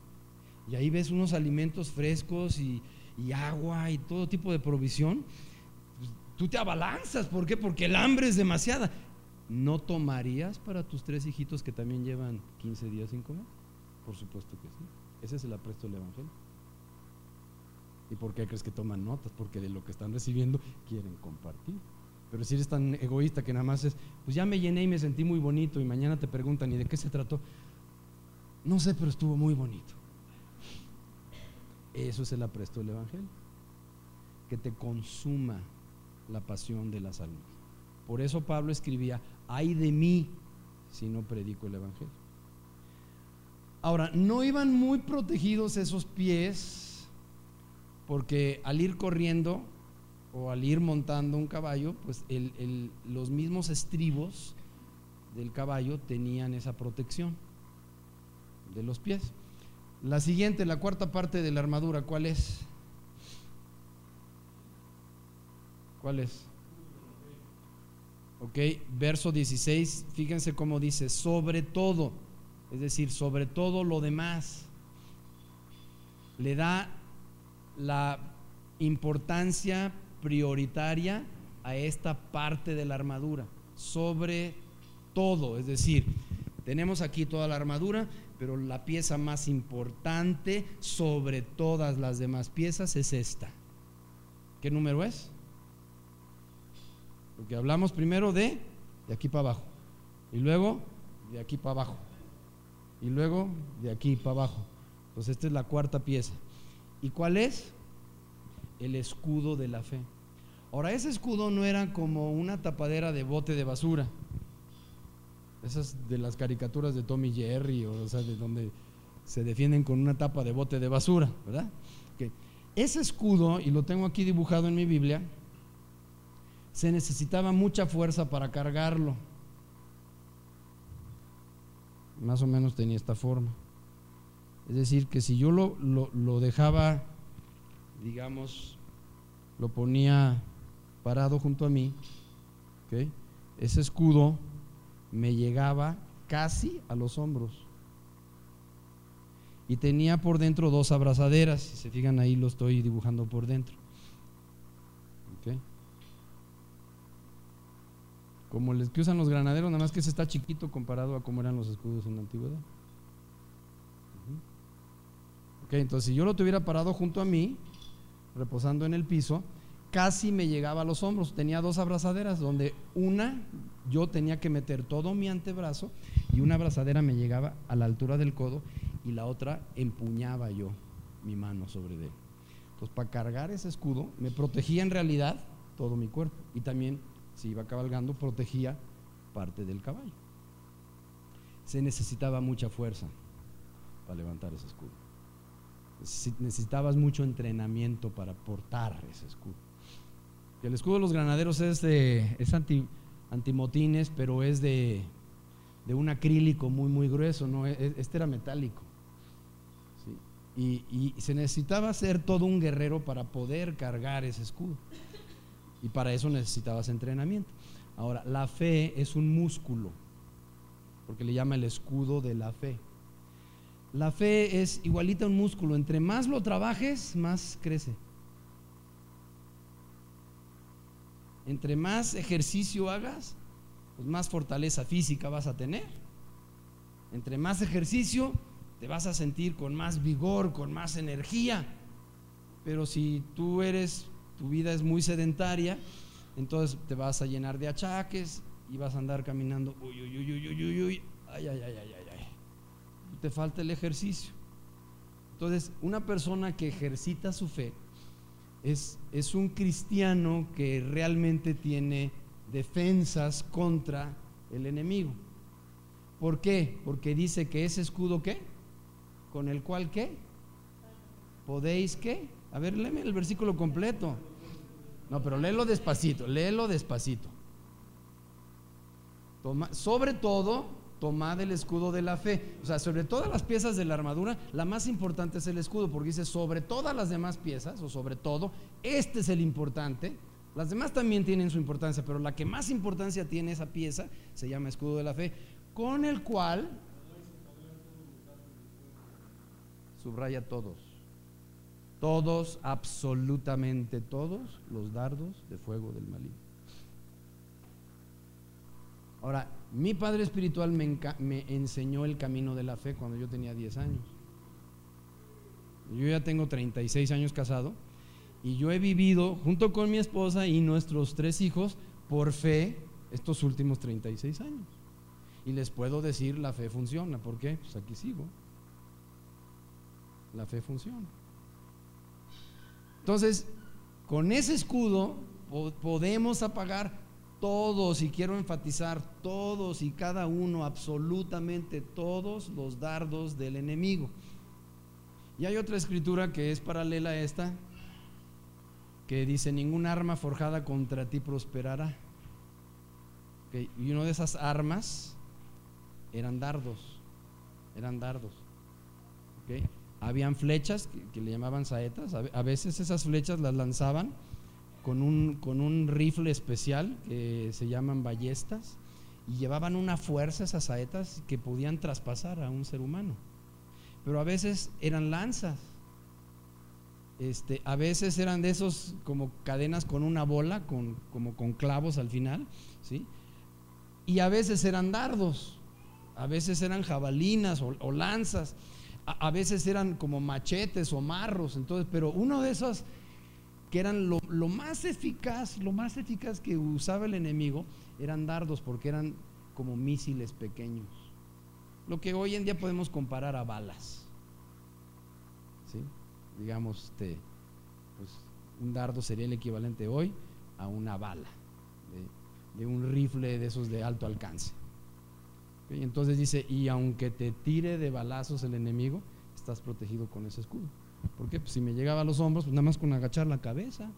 Y ahí ves unos alimentos frescos y, agua y todo tipo de provisión. Pues, tú te abalanzas. ¿Por qué? Porque el hambre es demasiada. ¿No tomarías para tus tres hijitos que también llevan 15 días sin comer? Por supuesto que sí. Ese es el apresto del Evangelio. ¿Y por qué crees que toman notas? Porque de lo que están recibiendo quieren compartir. Pero si eres tan egoísta que nada más es, pues ya me llené y me sentí muy bonito y mañana te preguntan, ¿y de qué se trató? No sé, pero estuvo muy bonito. Eso es el apresto del Evangelio. Que te consuma la pasión de las almas. Por eso Pablo escribía, ay de mí si no predico el Evangelio. Ahora, no iban muy protegidos esos pies, porque al ir corriendo o al ir montando un caballo, pues los mismos estribos del caballo tenían esa protección de los pies. La siguiente, la cuarta parte de la armadura, ¿cuál es? ¿Cuál es? Ok, verso 16, fíjense cómo dice, sobre todo, es decir, sobre todo lo demás, le da la importancia prioritaria a esta parte de la armadura, sobre todo, es decir, tenemos aquí toda la armadura, pero la pieza más importante sobre todas las demás piezas es esta. ¿Qué número es? Porque hablamos primero de de aquí para abajo, y luego de aquí para abajo, y luego de aquí para abajo. Entonces esta es la cuarta pieza. ¿Y cuál es? El escudo de la fe. Ahora, ese escudo no era como una tapadera de bote de basura esas de las caricaturas de Tommy Jerry, o, sea, de donde se defienden con una tapa de bote de basura, ¿verdad? Ese escudo, y lo tengo aquí dibujado en mi Biblia, se necesitaba mucha fuerza para cargarlo. Más o menos tenía esta forma. Es decir, que si yo lo, lo dejaba, digamos, lo ponía parado junto a mí, ¿okay? ese escudo me llegaba casi a los hombros. Y tenía por dentro dos abrazaderas, si se fijan ahí lo estoy dibujando por dentro. Como les que usan los granaderos, nada más que se está chiquito comparado a cómo eran los escudos en la antigüedad. Ok, entonces si yo lo tuviera parado junto a mí, reposando en el piso, casi me llegaba a los hombros. Tenía dos abrazaderas donde una yo tenía que meter todo mi antebrazo y una abrazadera me llegaba a la altura del codo y la otra empuñaba yo mi mano sobre él. Entonces, para cargar ese escudo me protegía en realidad todo mi cuerpo y también si iba cabalgando, protegía parte del caballo. Se necesitaba mucha fuerza para levantar ese escudo. Necesitabas mucho entrenamiento para portar ese escudo. El escudo de los granaderos es, de, es anti, antimotines, pero es de, un acrílico muy, muy grueso, ¿no? E, e, este era metálico. Y, y, se necesitaba ser todo un guerrero para poder cargar ese escudo. Y para eso necesitabas entrenamiento. Ahora, la fe es un músculo, porque le llama el escudo de la fe. La fe es igualita a un músculo. Entre más lo trabajes, más crece. Entre más ejercicio hagas, pues más fortaleza física vas a tener. Entre más ejercicio, te vas a sentir con más vigor, con más energía. Pero si tú eres, tu vida es muy sedentaria, entonces te vas a llenar de achaques y vas a andar caminando, uy, uy, uy, uy, uy, uy, ay, ay, ay, ay, ay, ay. Te falta el ejercicio. Entonces, una persona que ejercita su fe es, es un cristiano que realmente tiene defensas contra el enemigo. ¿Por qué? Porque dice que ese escudo, ¿qué? Con el cual, ¿qué? ¿Podéis qué? A ver, léeme el versículo completo. No, pero léelo despacito, léelo despacito. Sobre todo, tomad el escudo de la fe. O sea, sobre todas las piezas de la armadura, la más importante es el escudo, porque dice sobre todas las demás piezas, o sobre todo, este es el importante. Las demás también tienen su importancia, pero la que más importancia tiene esa pieza se llama escudo de la fe, con el cual subraya todos todos, absolutamente todos, los dardos de fuego del maligno. Ahora, mi padre espiritual me, enseñó el camino de la fe cuando yo tenía 10 años. Yo ya tengo 36 años casado y yo he vivido junto con mi esposa y nuestros tres hijos por fe estos últimos 36 años. Y les puedo decir, la fe funciona. ¿Por qué? Pues aquí sigo. La fe funciona. Entonces, con ese escudo podemos apagar todos, y quiero enfatizar, todos y cada uno, absolutamente todos los dardos del enemigo. Y hay otra escritura que es paralela a esta, que dice, ningún arma forjada contra ti prosperará. Y una de esas armas eran dardos, eran dardos. ¿Okay? Habían flechas que, le llamaban saetas, a, veces esas flechas las lanzaban con un, con un rifle especial que se llaman ballestas y llevaban una fuerza esas saetas que podían traspasar a un ser humano. Pero a veces eran lanzas, este, a veces eran de esos como cadenas con una bola, con, como con clavos al final, ¿sí? y a veces eran dardos, a veces eran jabalinas o lanzas a, veces eran como machetes o marros, entonces, pero uno de esos que eran lo, más eficaz, lo más eficaz que usaba el enemigo, eran dardos, porque eran como misiles pequeños. Lo que hoy en día podemos comparar a balas. ¿Sí? Digamos, este, pues, un dardo sería el equivalente hoy a una bala, de un rifle de esos de alto alcance. Entonces dice, y aunque te tire de balazos el enemigo, estás protegido con ese escudo. Porque pues, si me llegaba a los hombros, pues nada más con agachar la cabeza.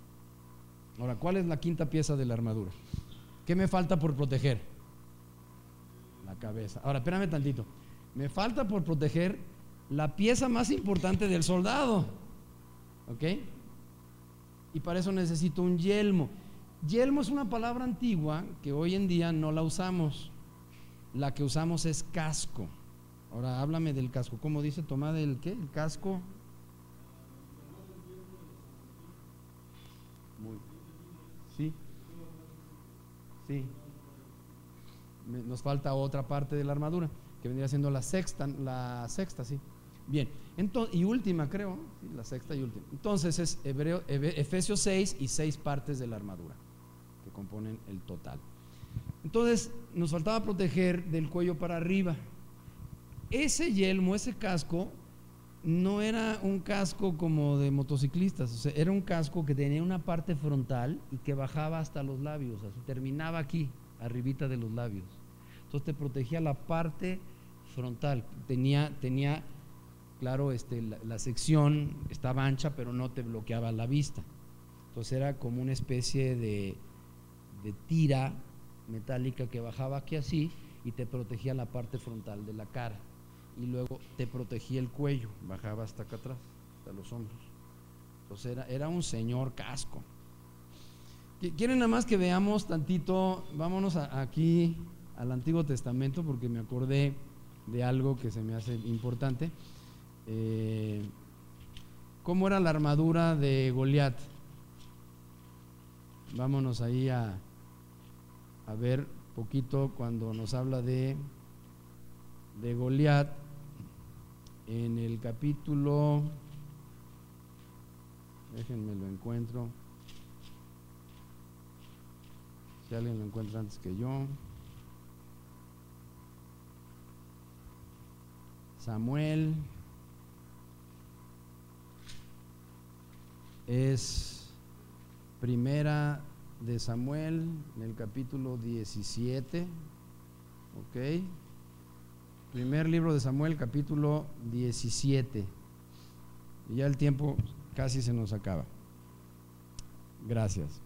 Ahora, ¿cuál es la quinta pieza de la armadura? ¿Qué me falta por proteger? La cabeza. Ahora, espérame tantito. Me falta por proteger la pieza más importante del soldado. ¿Ok? Y para eso necesito un yelmo. Yelmo es una palabra antigua que hoy en día no la usamos la que usamos es casco. Ahora háblame del casco. ¿Cómo dice? Toma del qué? El casco. Sí. Sí. Nos falta otra parte de la armadura, que vendría siendo la sexta, la sexta, sí. Bien, entonces, y última creo, la sexta y última. Entonces es Hebreo, Efesios 6 y seis partes de la armadura, que componen el total. Entonces nos faltaba proteger del cuello para arriba. Ese yelmo, ese casco, no era un casco como de motociclistas, era un casco que tenía una parte frontal y que bajaba hasta los labios, así terminaba aquí, arribita de los labios. Entonces te protegía la parte frontal, tenía, tenía claro, este, la, sección estaba ancha, pero no te bloqueaba la vista. Entonces era como una especie de, de tira metálica que bajaba aquí así y te protegía la parte frontal de la cara y luego te protegía el cuello, bajaba hasta acá atrás, hasta los hombros. Entonces era, era un señor casco. ¿Quieren nada más que veamos tantito? Vámonos aquí al Antiguo Testamento porque me acordé de algo que se me hace importante. Eh, ¿Cómo era la armadura de Goliat? Vámonos ahí a, a ver poquito cuando nos habla de, de Goliat en el capítulo, déjenme lo encuentro, si alguien lo encuentra antes que yo. Samuel es primera de Samuel en el capítulo 17, ¿ok? Primer libro de Samuel, capítulo 17. Y ya el tiempo casi se nos acaba. Gracias.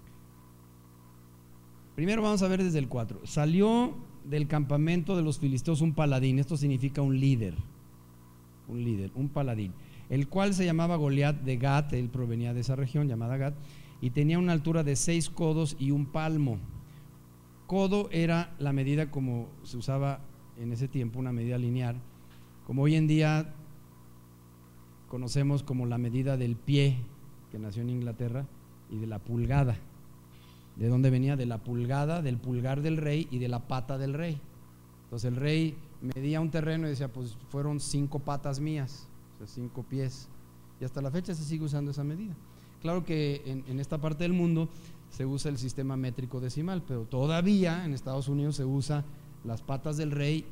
Primero vamos a ver desde el 4. Salió del campamento de los filisteos un paladín, esto significa un líder, un líder, un paladín, el cual se llamaba Goliat de Gat, él provenía de esa región llamada Gat, y tenía una altura de seis codos y un palmo. Codo era la medida como se usaba en ese tiempo una medida lineal, como hoy en día conocemos como la medida del pie, que nació en Inglaterra, y de la pulgada. ¿De dónde venía? De la pulgada, del pulgar del rey y de la pata del rey. Entonces el rey medía un terreno y decía, pues fueron cinco patas mías, o sea, cinco pies. Y hasta la fecha se sigue usando esa medida. Claro que en, esta parte del mundo se usa el sistema métrico decimal, pero todavía en Estados Unidos se usa las patas del rey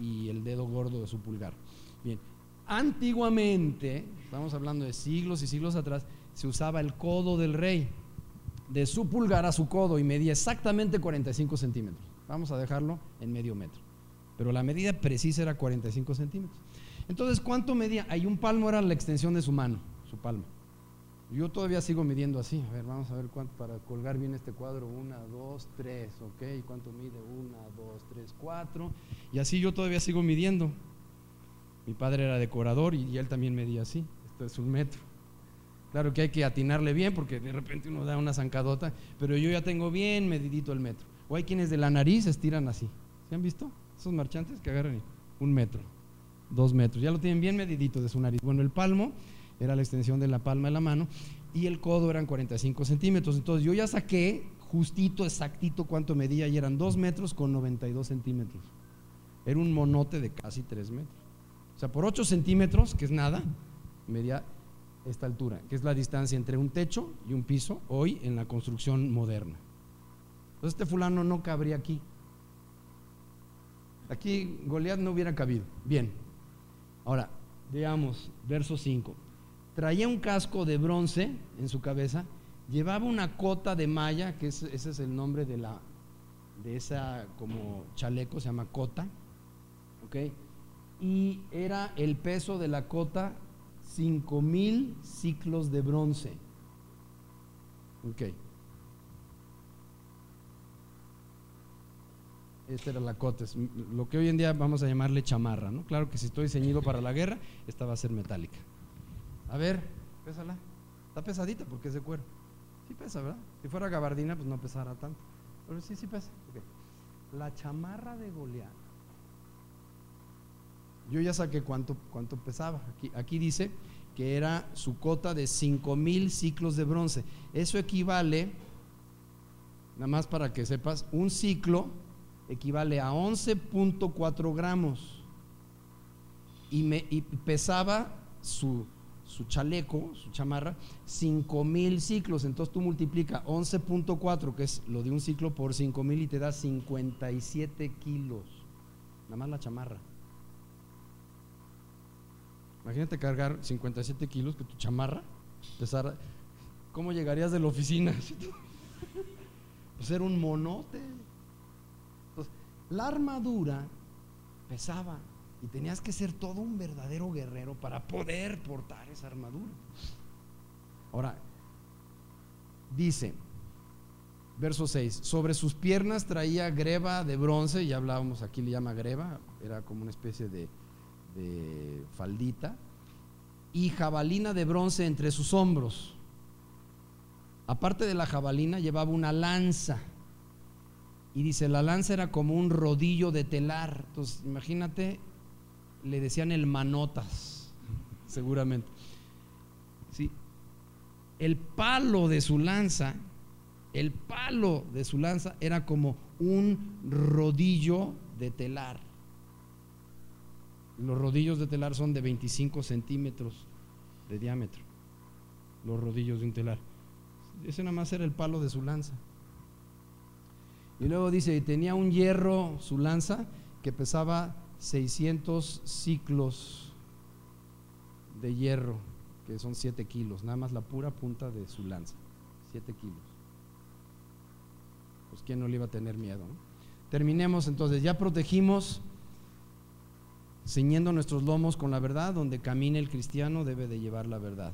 y el dedo gordo de su pulgar. Bien, antiguamente, estamos hablando de siglos y siglos atrás, se usaba el codo del rey, de su pulgar a su codo, y medía exactamente 45 centímetros. Vamos a dejarlo en medio metro. Pero la medida precisa era 45 centímetros. Entonces, ¿cuánto medía? Ahí un palmo era la extensión de su mano, su palmo. Yo todavía sigo midiendo así. A ver, vamos a ver para colgar bien este cuadro. Una, dos, tres, ok. ¿Cuánto mide? Una, dos, tres, cuatro. Y así yo todavía sigo midiendo. Mi padre era decorador y, él también medía así. Esto es un metro. Claro que hay que atinarle bien porque de repente uno da una zancadota, pero yo ya tengo bien medidito el metro. O hay quienes de la nariz estiran así. ¿Se han visto? Esos marchantes que agarran un metro, dos metros. Ya lo tienen bien medidito de su nariz. Bueno, el palmo era la extensión de la palma de la mano, y el codo eran 45 centímetros. Entonces yo ya saqué justito, exactito cuánto medía y eran 2 metros con 92 centímetros. Era un monote de casi 3 metros. O sea, por 8 centímetros, que es nada, medía esta altura, que es la distancia entre un techo y un piso hoy en la construcción moderna. Entonces este fulano no cabría aquí. Aquí Goliat no hubiera cabido. Bien. Ahora, veamos, verso 5 traía un casco de bronce en su cabeza, llevaba una cota de malla, que ese es el nombre de la de esa como chaleco, se llama cota, ¿ok? Y era el peso de la cota cinco mil ciclos de bronce, ¿ok? Esta era la cota, lo que hoy en día vamos a llamarle chamarra, ¿no? Claro que si estoy ceñido para la guerra, esta va a ser metálica. A ver, pésala. Está pesadita porque es de cuero. Sí pesa, ¿verdad? Si fuera gabardina, pues no pesara tanto. Pero sí, sí pesa. La chamarra de Goliat. Yo ya saqué cuánto, cuánto pesaba. Aquí, dice que era su cota de 5000 ciclos de bronce. Eso equivale, nada más para que sepas, un ciclo equivale a 11.4 gramos. Y, me, y pesaba su, su chaleco, su chamarra, 5000 ciclos. Entonces tú multiplica 11.4, que es lo de un ciclo, por 5000 y te da 57 kilos. Nada más la chamarra. Imagínate cargar 57 kilos, que tu chamarra pesara. ¿Cómo llegarías de la oficina? pues era un monote. Entonces, la armadura pesaba y tenías que ser todo un verdadero guerrero para poder portar esa armadura. Ahora, dice, verso 6, sobre sus piernas traía greba de bronce, ya hablábamos, aquí le llama greba, era como una especie de, faldita, y jabalina de bronce entre sus hombros. Aparte de la jabalina llevaba una lanza. Y dice, la lanza era como un rodillo de telar. Entonces, imagínate, le decían el manotas, seguramente. ¿Sí? El palo de su lanza, el palo de su lanza era como un rodillo de telar. Los rodillos de telar son de 25 centímetros de diámetro. Los rodillos de un telar. Ese nada más era el palo de su lanza. Y luego dice, tenía un hierro, su lanza, que pesaba 600 ciclos de hierro, que son 7 kilos, nada más la pura punta de su lanza, 7 kilos. Pues quién no le iba a tener miedo. Terminemos entonces, ya protegimos, ceñiendo nuestros lomos con la verdad, donde camine el cristiano debe de llevar la verdad.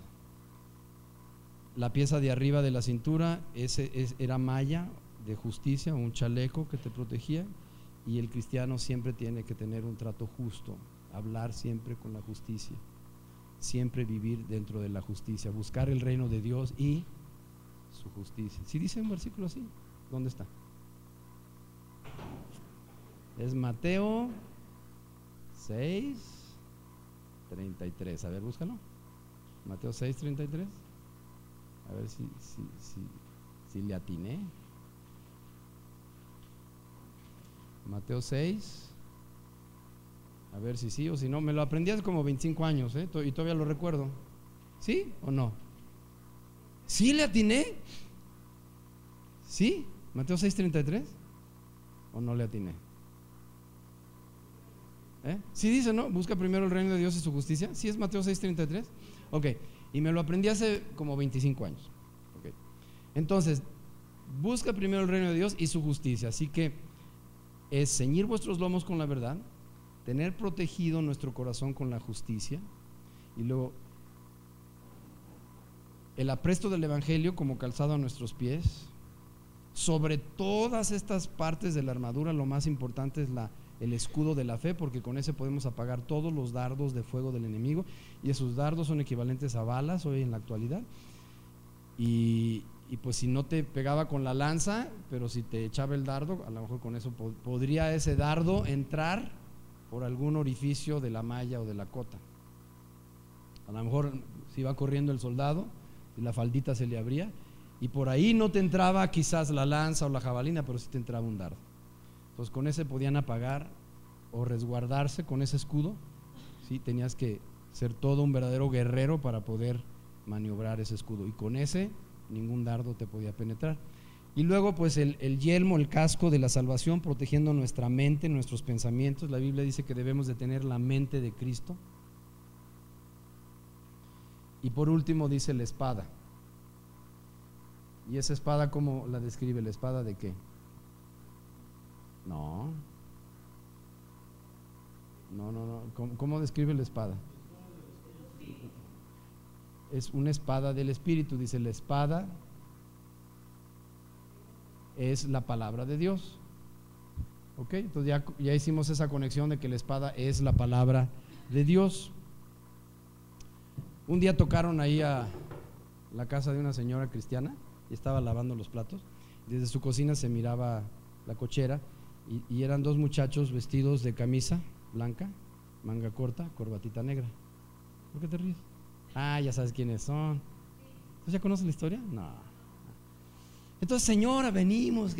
La pieza de arriba de la cintura ese, era malla de justicia, un chaleco que te protegía, y el cristiano siempre tiene que tener un trato justo, hablar siempre con la justicia, siempre vivir dentro de la justicia, buscar el reino de Dios y su justicia. Si dice un versículo así, ¿dónde está? Es Mateo 6, 33. A ver, búscalo. Mateo 6, 33. A ver si, si, si, le atiné. Mateo 6. A ver si sí o si no. Me lo aprendí hace como 25 años ¿eh? y todavía lo recuerdo. ¿Sí o no? ¿Sí le atiné? ¿Sí? ¿Mateo 6:33? ¿O no le atiné? ¿Eh? ¿Sí dice, no? Busca primero el reino de Dios y su justicia. ¿Sí es Mateo 6:33? Ok. Y me lo aprendí hace como 25 años. Okay. Entonces, busca primero el reino de Dios y su justicia. Así que es ceñir vuestros lomos con la verdad, tener protegido nuestro corazón con la justicia y luego el apresto del Evangelio como calzado a nuestros pies. Sobre todas estas partes de la armadura, lo más importante es la, el escudo de la fe, porque con ese podemos apagar todos los dardos de fuego del enemigo, y esos dardos son equivalentes a balas hoy en la actualidad. Y, y pues si no te pegaba con la lanza, pero si te echaba el dardo, a lo mejor con eso podría ese dardo entrar por algún orificio de la malla o de la cota. A lo mejor si iba corriendo el soldado la faldita se le abría y por ahí no te entraba quizás la lanza o la jabalina, pero sí te entraba un dardo. Entonces con ese podían apagar o resguardarse con ese escudo. ¿sí? Tenías que ser todo un verdadero guerrero para poder maniobrar ese escudo. Y con ese ningún dardo te podía penetrar. Y luego pues el, yelmo, el casco de la salvación, protegiendo nuestra mente, nuestros pensamientos. La Biblia dice que debemos de tener la mente de Cristo. Y por último dice la espada. ¿Y esa espada cómo la describe? ¿La espada de qué? No. No, no, no. ¿Cómo, cómo describe la espada? Es una espada del Espíritu. Dice, la espada es la palabra de Dios. ¿Ok? Entonces ya, ya hicimos esa conexión de que la espada es la palabra de Dios. Un día tocaron ahí a la casa de una señora cristiana y estaba lavando los platos. Desde su cocina se miraba la cochera y, y, eran dos muchachos vestidos de camisa blanca, manga corta, corbatita negra. ¿Por qué te ríes? Ah, ya sabes quiénes son. ¿Tú ya conoces la historia? No. Entonces, señora, venimos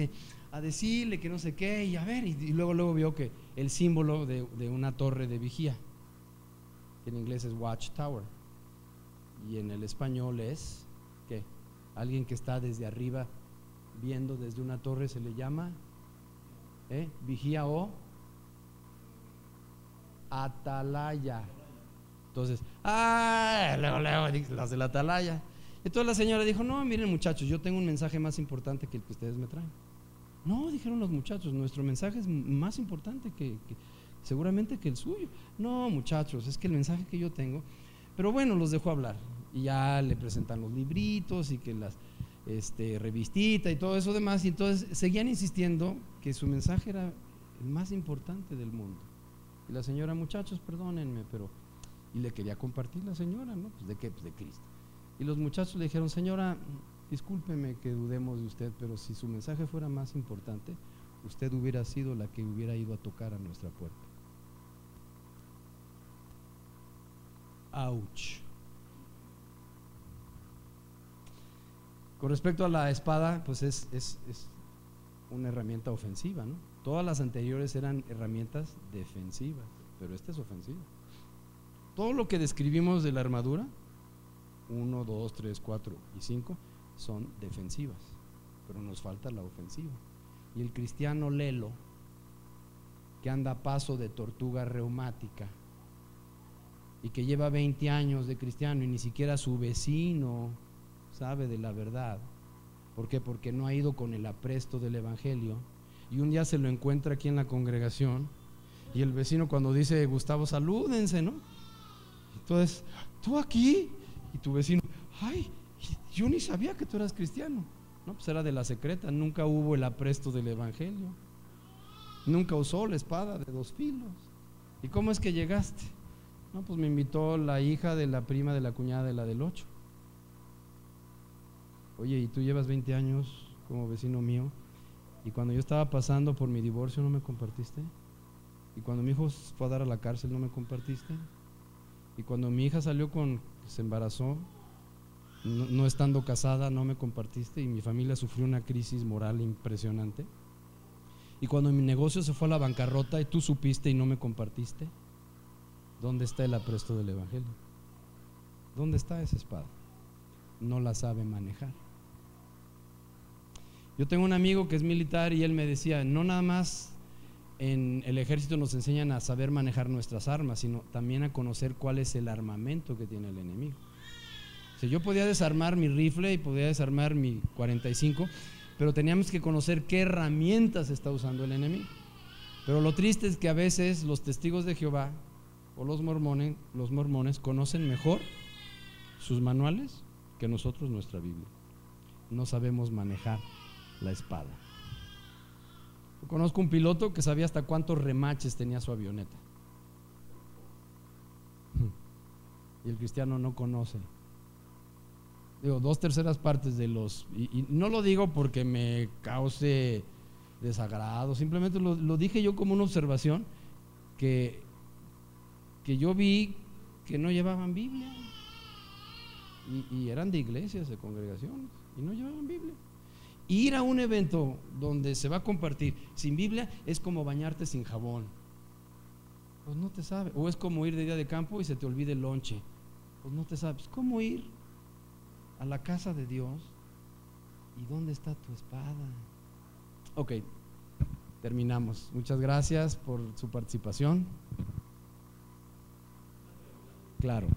a decirle que no sé qué, y a ver, y, luego, luego vio que el símbolo de, una torre de vigía, que en inglés es watchtower, y en el español es, ¿qué? Alguien que está desde arriba viendo desde una torre se le llama ¿eh? vigía o atalaya. Entonces, ah, luego, luego, las de la atalaya. Entonces la señora dijo, no, miren muchachos, yo tengo un mensaje más importante que el que ustedes me traen. No, dijeron los muchachos, nuestro mensaje es más importante que, seguramente que el suyo. No, muchachos, es que el mensaje que yo tengo, pero bueno, los dejó hablar. Y ya le presentan los libritos y que las este, revistita y todo eso demás. Y entonces seguían insistiendo que su mensaje era el más importante del mundo. Y la señora, muchachos, perdónenme, pero... Y le quería compartir la señora, ¿no? Pues de qué, pues de Cristo. Y los muchachos le dijeron, señora, discúlpeme que dudemos de usted, pero si su mensaje fuera más importante, usted hubiera sido la que hubiera ido a tocar a nuestra puerta. Ouch. Con respecto a la espada, pues es, es, es una herramienta ofensiva, ¿no? Todas las anteriores eran herramientas defensivas, pero esta es ofensiva. Todo lo que describimos de la armadura, 1, 2, 3, 4 y 5, son defensivas, pero nos falta la ofensiva. Y el cristiano lelo, que anda a paso de tortuga reumática y que lleva 20 años de cristiano y ni siquiera su vecino sabe de la verdad. ¿Por qué? Porque no ha ido con el apresto del Evangelio. Y un día se lo encuentra aquí en la congregación. Y el vecino cuando dice, Gustavo, salúdense, ¿no? Entonces, tú aquí. Y tu vecino, ay, yo ni sabía que tú eras cristiano. No, pues era de la secreta, nunca hubo el apresto del Evangelio. Nunca usó la espada de dos filos. ¿Y cómo es que llegaste? No, pues me invitó la hija de la prima de la cuñada de la del 8. Oye, ¿y tú llevas 20 años como vecino mío? Y cuando yo estaba pasando por mi divorcio, ¿no me compartiste? Y cuando mi hijo fue a dar a la cárcel, ¿no me compartiste? Y cuando mi hija salió con, se embarazó, no, estando casada, no me compartiste y mi familia sufrió una crisis moral impresionante. Y cuando mi negocio se fue a la bancarrota y tú supiste y no me compartiste, ¿dónde está el apresto del Evangelio? ¿Dónde está esa espada? No la sabe manejar. Yo tengo un amigo que es militar y él me decía, no nada más en el ejército nos enseñan a saber manejar nuestras armas, sino también a conocer cuál es el armamento que tiene el enemigo. O yo podía desarmar mi rifle y podía desarmar mi 45, pero teníamos que conocer qué herramientas está usando el enemigo. Pero lo triste es que a veces los testigos de Jehová o los mormones, los mormones conocen mejor sus manuales que nosotros nuestra Biblia. No sabemos manejar la espada. Conozco un piloto que sabía hasta cuántos remaches tenía su avioneta. Y el cristiano no conoce. Digo, dos terceras partes de los... Y, no lo digo porque me cause desagrado, simplemente lo, dije yo como una observación que, que yo vi que no llevaban Biblia. Y, y, eran de iglesias, de congregaciones, y no llevaban Biblia. Ir a un evento donde se va a compartir sin Biblia es como bañarte sin jabón. Pues no te sabe. O es como ir de día de campo y se te olvide el lonche. Pues no te sabes. ¿Cómo ir a la casa de Dios? ¿Y dónde está tu espada? Ok, terminamos. Muchas gracias por su participación. Claro.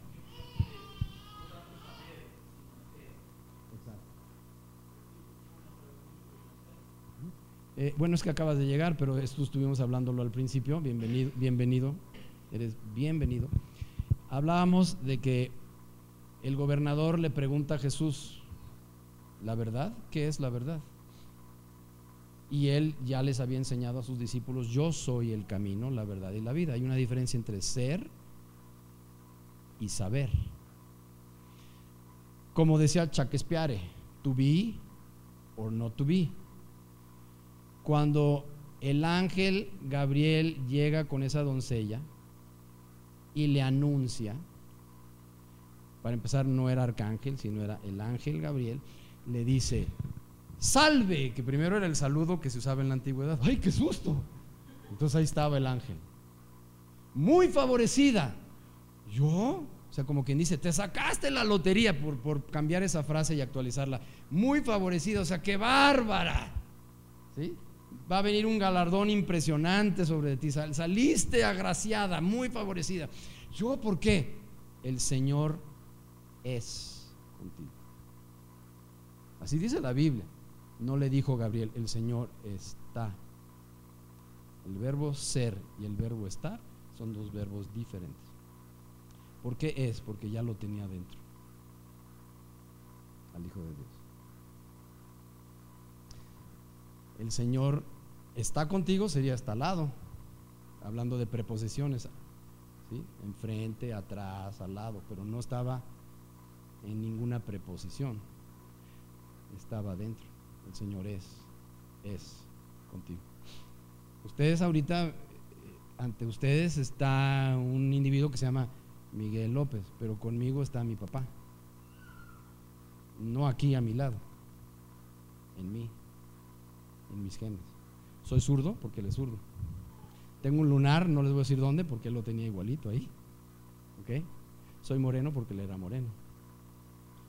Eh, bueno, es que acabas de llegar, pero esto estuvimos hablándolo al principio. Bienvenido, bienvenido, eres bienvenido. Hablábamos de que el gobernador le pregunta a Jesús, ¿la verdad? ¿Qué es la verdad? Y él ya les había enseñado a sus discípulos, yo soy el camino, la verdad y la vida. Hay una diferencia entre ser y saber. Como decía Shakespeare, to be or not to be cuando el ángel Gabriel llega con esa doncella y le anuncia, para empezar no era arcángel, sino era el ángel Gabriel, le dice, salve, que primero era el saludo que se usaba en la antigüedad. ¡Ay, qué susto! Entonces ahí estaba el ángel. Muy favorecida. ¿Yo? O sea, como quien dice, te sacaste la lotería por, por cambiar esa frase y actualizarla. Muy favorecida, o sea, qué bárbara. ¿Sí? Va a venir un galardón impresionante sobre ti. Saliste agraciada, muy favorecida. ¿Yo por qué? el Señor es contigo. Así dice la Biblia. No le dijo Gabriel, el Señor está. El verbo ser y el verbo estar son dos verbos diferentes. ¿Por qué es? Porque ya lo tenía dentro. Al Hijo de Dios. El Señor está contigo sería hasta al lado, hablando de preposiciones, ¿sí? enfrente, atrás, al lado, pero no estaba en ninguna preposición, estaba dentro. El Señor es, es contigo. Ustedes ahorita, ante ustedes está un individuo que se llama Miguel López, pero conmigo está mi papá. No aquí a mi lado, en mí, en mis genes. Soy zurdo porque él es zurdo. Tengo un lunar, no les voy a decir dónde, porque él lo tenía igualito ahí. ¿Ok? Soy moreno porque él era moreno.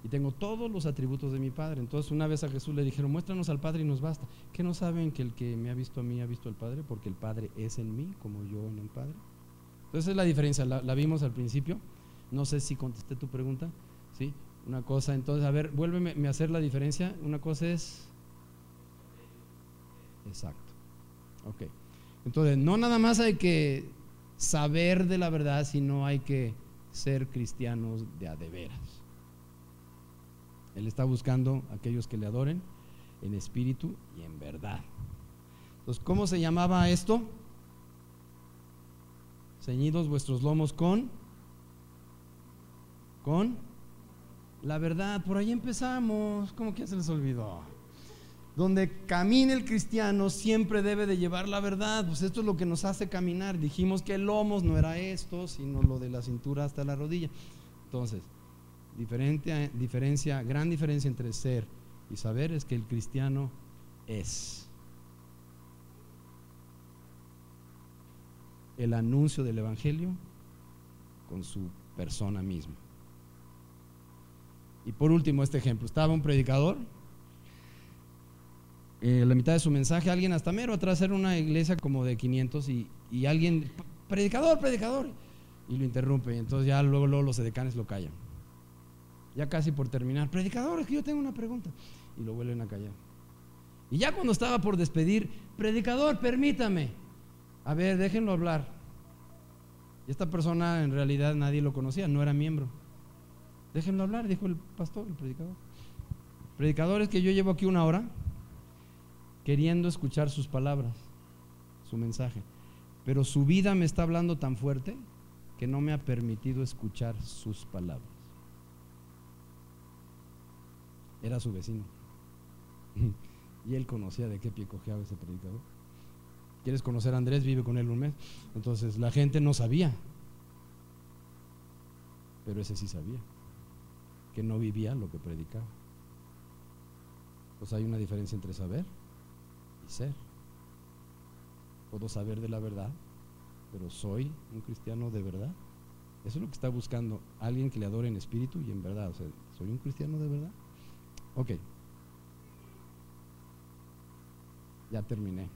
Y tengo todos los atributos de mi Padre. Entonces una vez a Jesús le dijeron, muéstranos al Padre y nos basta. ¿Qué no saben que el que me ha visto a mí ha visto al Padre? Porque el Padre es en mí, como yo en el Padre. Entonces es la diferencia, la, vimos al principio. No sé si contesté tu pregunta. ¿sí? Una cosa, entonces, a ver, vuélveme a hacer la diferencia. Una cosa es... Exacto. Ok. Entonces, no nada más hay que saber de la verdad, sino hay que ser cristianos de a de veras. Él está buscando a aquellos que le adoren en espíritu y en verdad. Entonces, ¿cómo se llamaba esto? Ceñidos vuestros lomos con con la verdad. Por ahí empezamos. ¿Cómo que se les olvidó? Donde camine el cristiano siempre debe de llevar la verdad. Pues esto es lo que nos hace caminar. Dijimos que el lomos no era esto, sino lo de la cintura hasta la rodilla. Entonces, diferente, diferencia, gran diferencia entre ser y saber es que el cristiano es. El anuncio del Evangelio con su persona misma. Y por último, este ejemplo. Estaba un predicador eh, la mitad de su mensaje, alguien hasta mero atrás era una iglesia como de 500 y, y alguien, predicador, predicador, y lo interrumpe. Entonces ya luego, luego los edecanes lo callan. Ya casi por terminar, predicador, es que yo tengo una pregunta. Y lo vuelven a callar. Y ya cuando estaba por despedir, predicador, permítame. A ver, déjenlo hablar. Y esta persona en realidad nadie lo conocía, no era miembro. Déjenlo hablar, dijo el pastor, el predicador. Predicador es que yo llevo aquí una hora queriendo escuchar sus palabras, su mensaje. Pero su vida me está hablando tan fuerte que no me ha permitido escuchar sus palabras. Era su vecino. y él conocía de qué pie cojeaba ese predicador. ¿Quieres conocer a Andrés? Vive con él un mes. Entonces la gente no sabía. Pero ese sí sabía. Que no vivía lo que predicaba. Pues hay una diferencia entre saber ser. Puedo saber de la verdad, pero soy un cristiano de verdad. Eso es lo que está buscando alguien que le adore en espíritu y en verdad. O sea, ¿soy un cristiano de verdad? Ok. Ya terminé.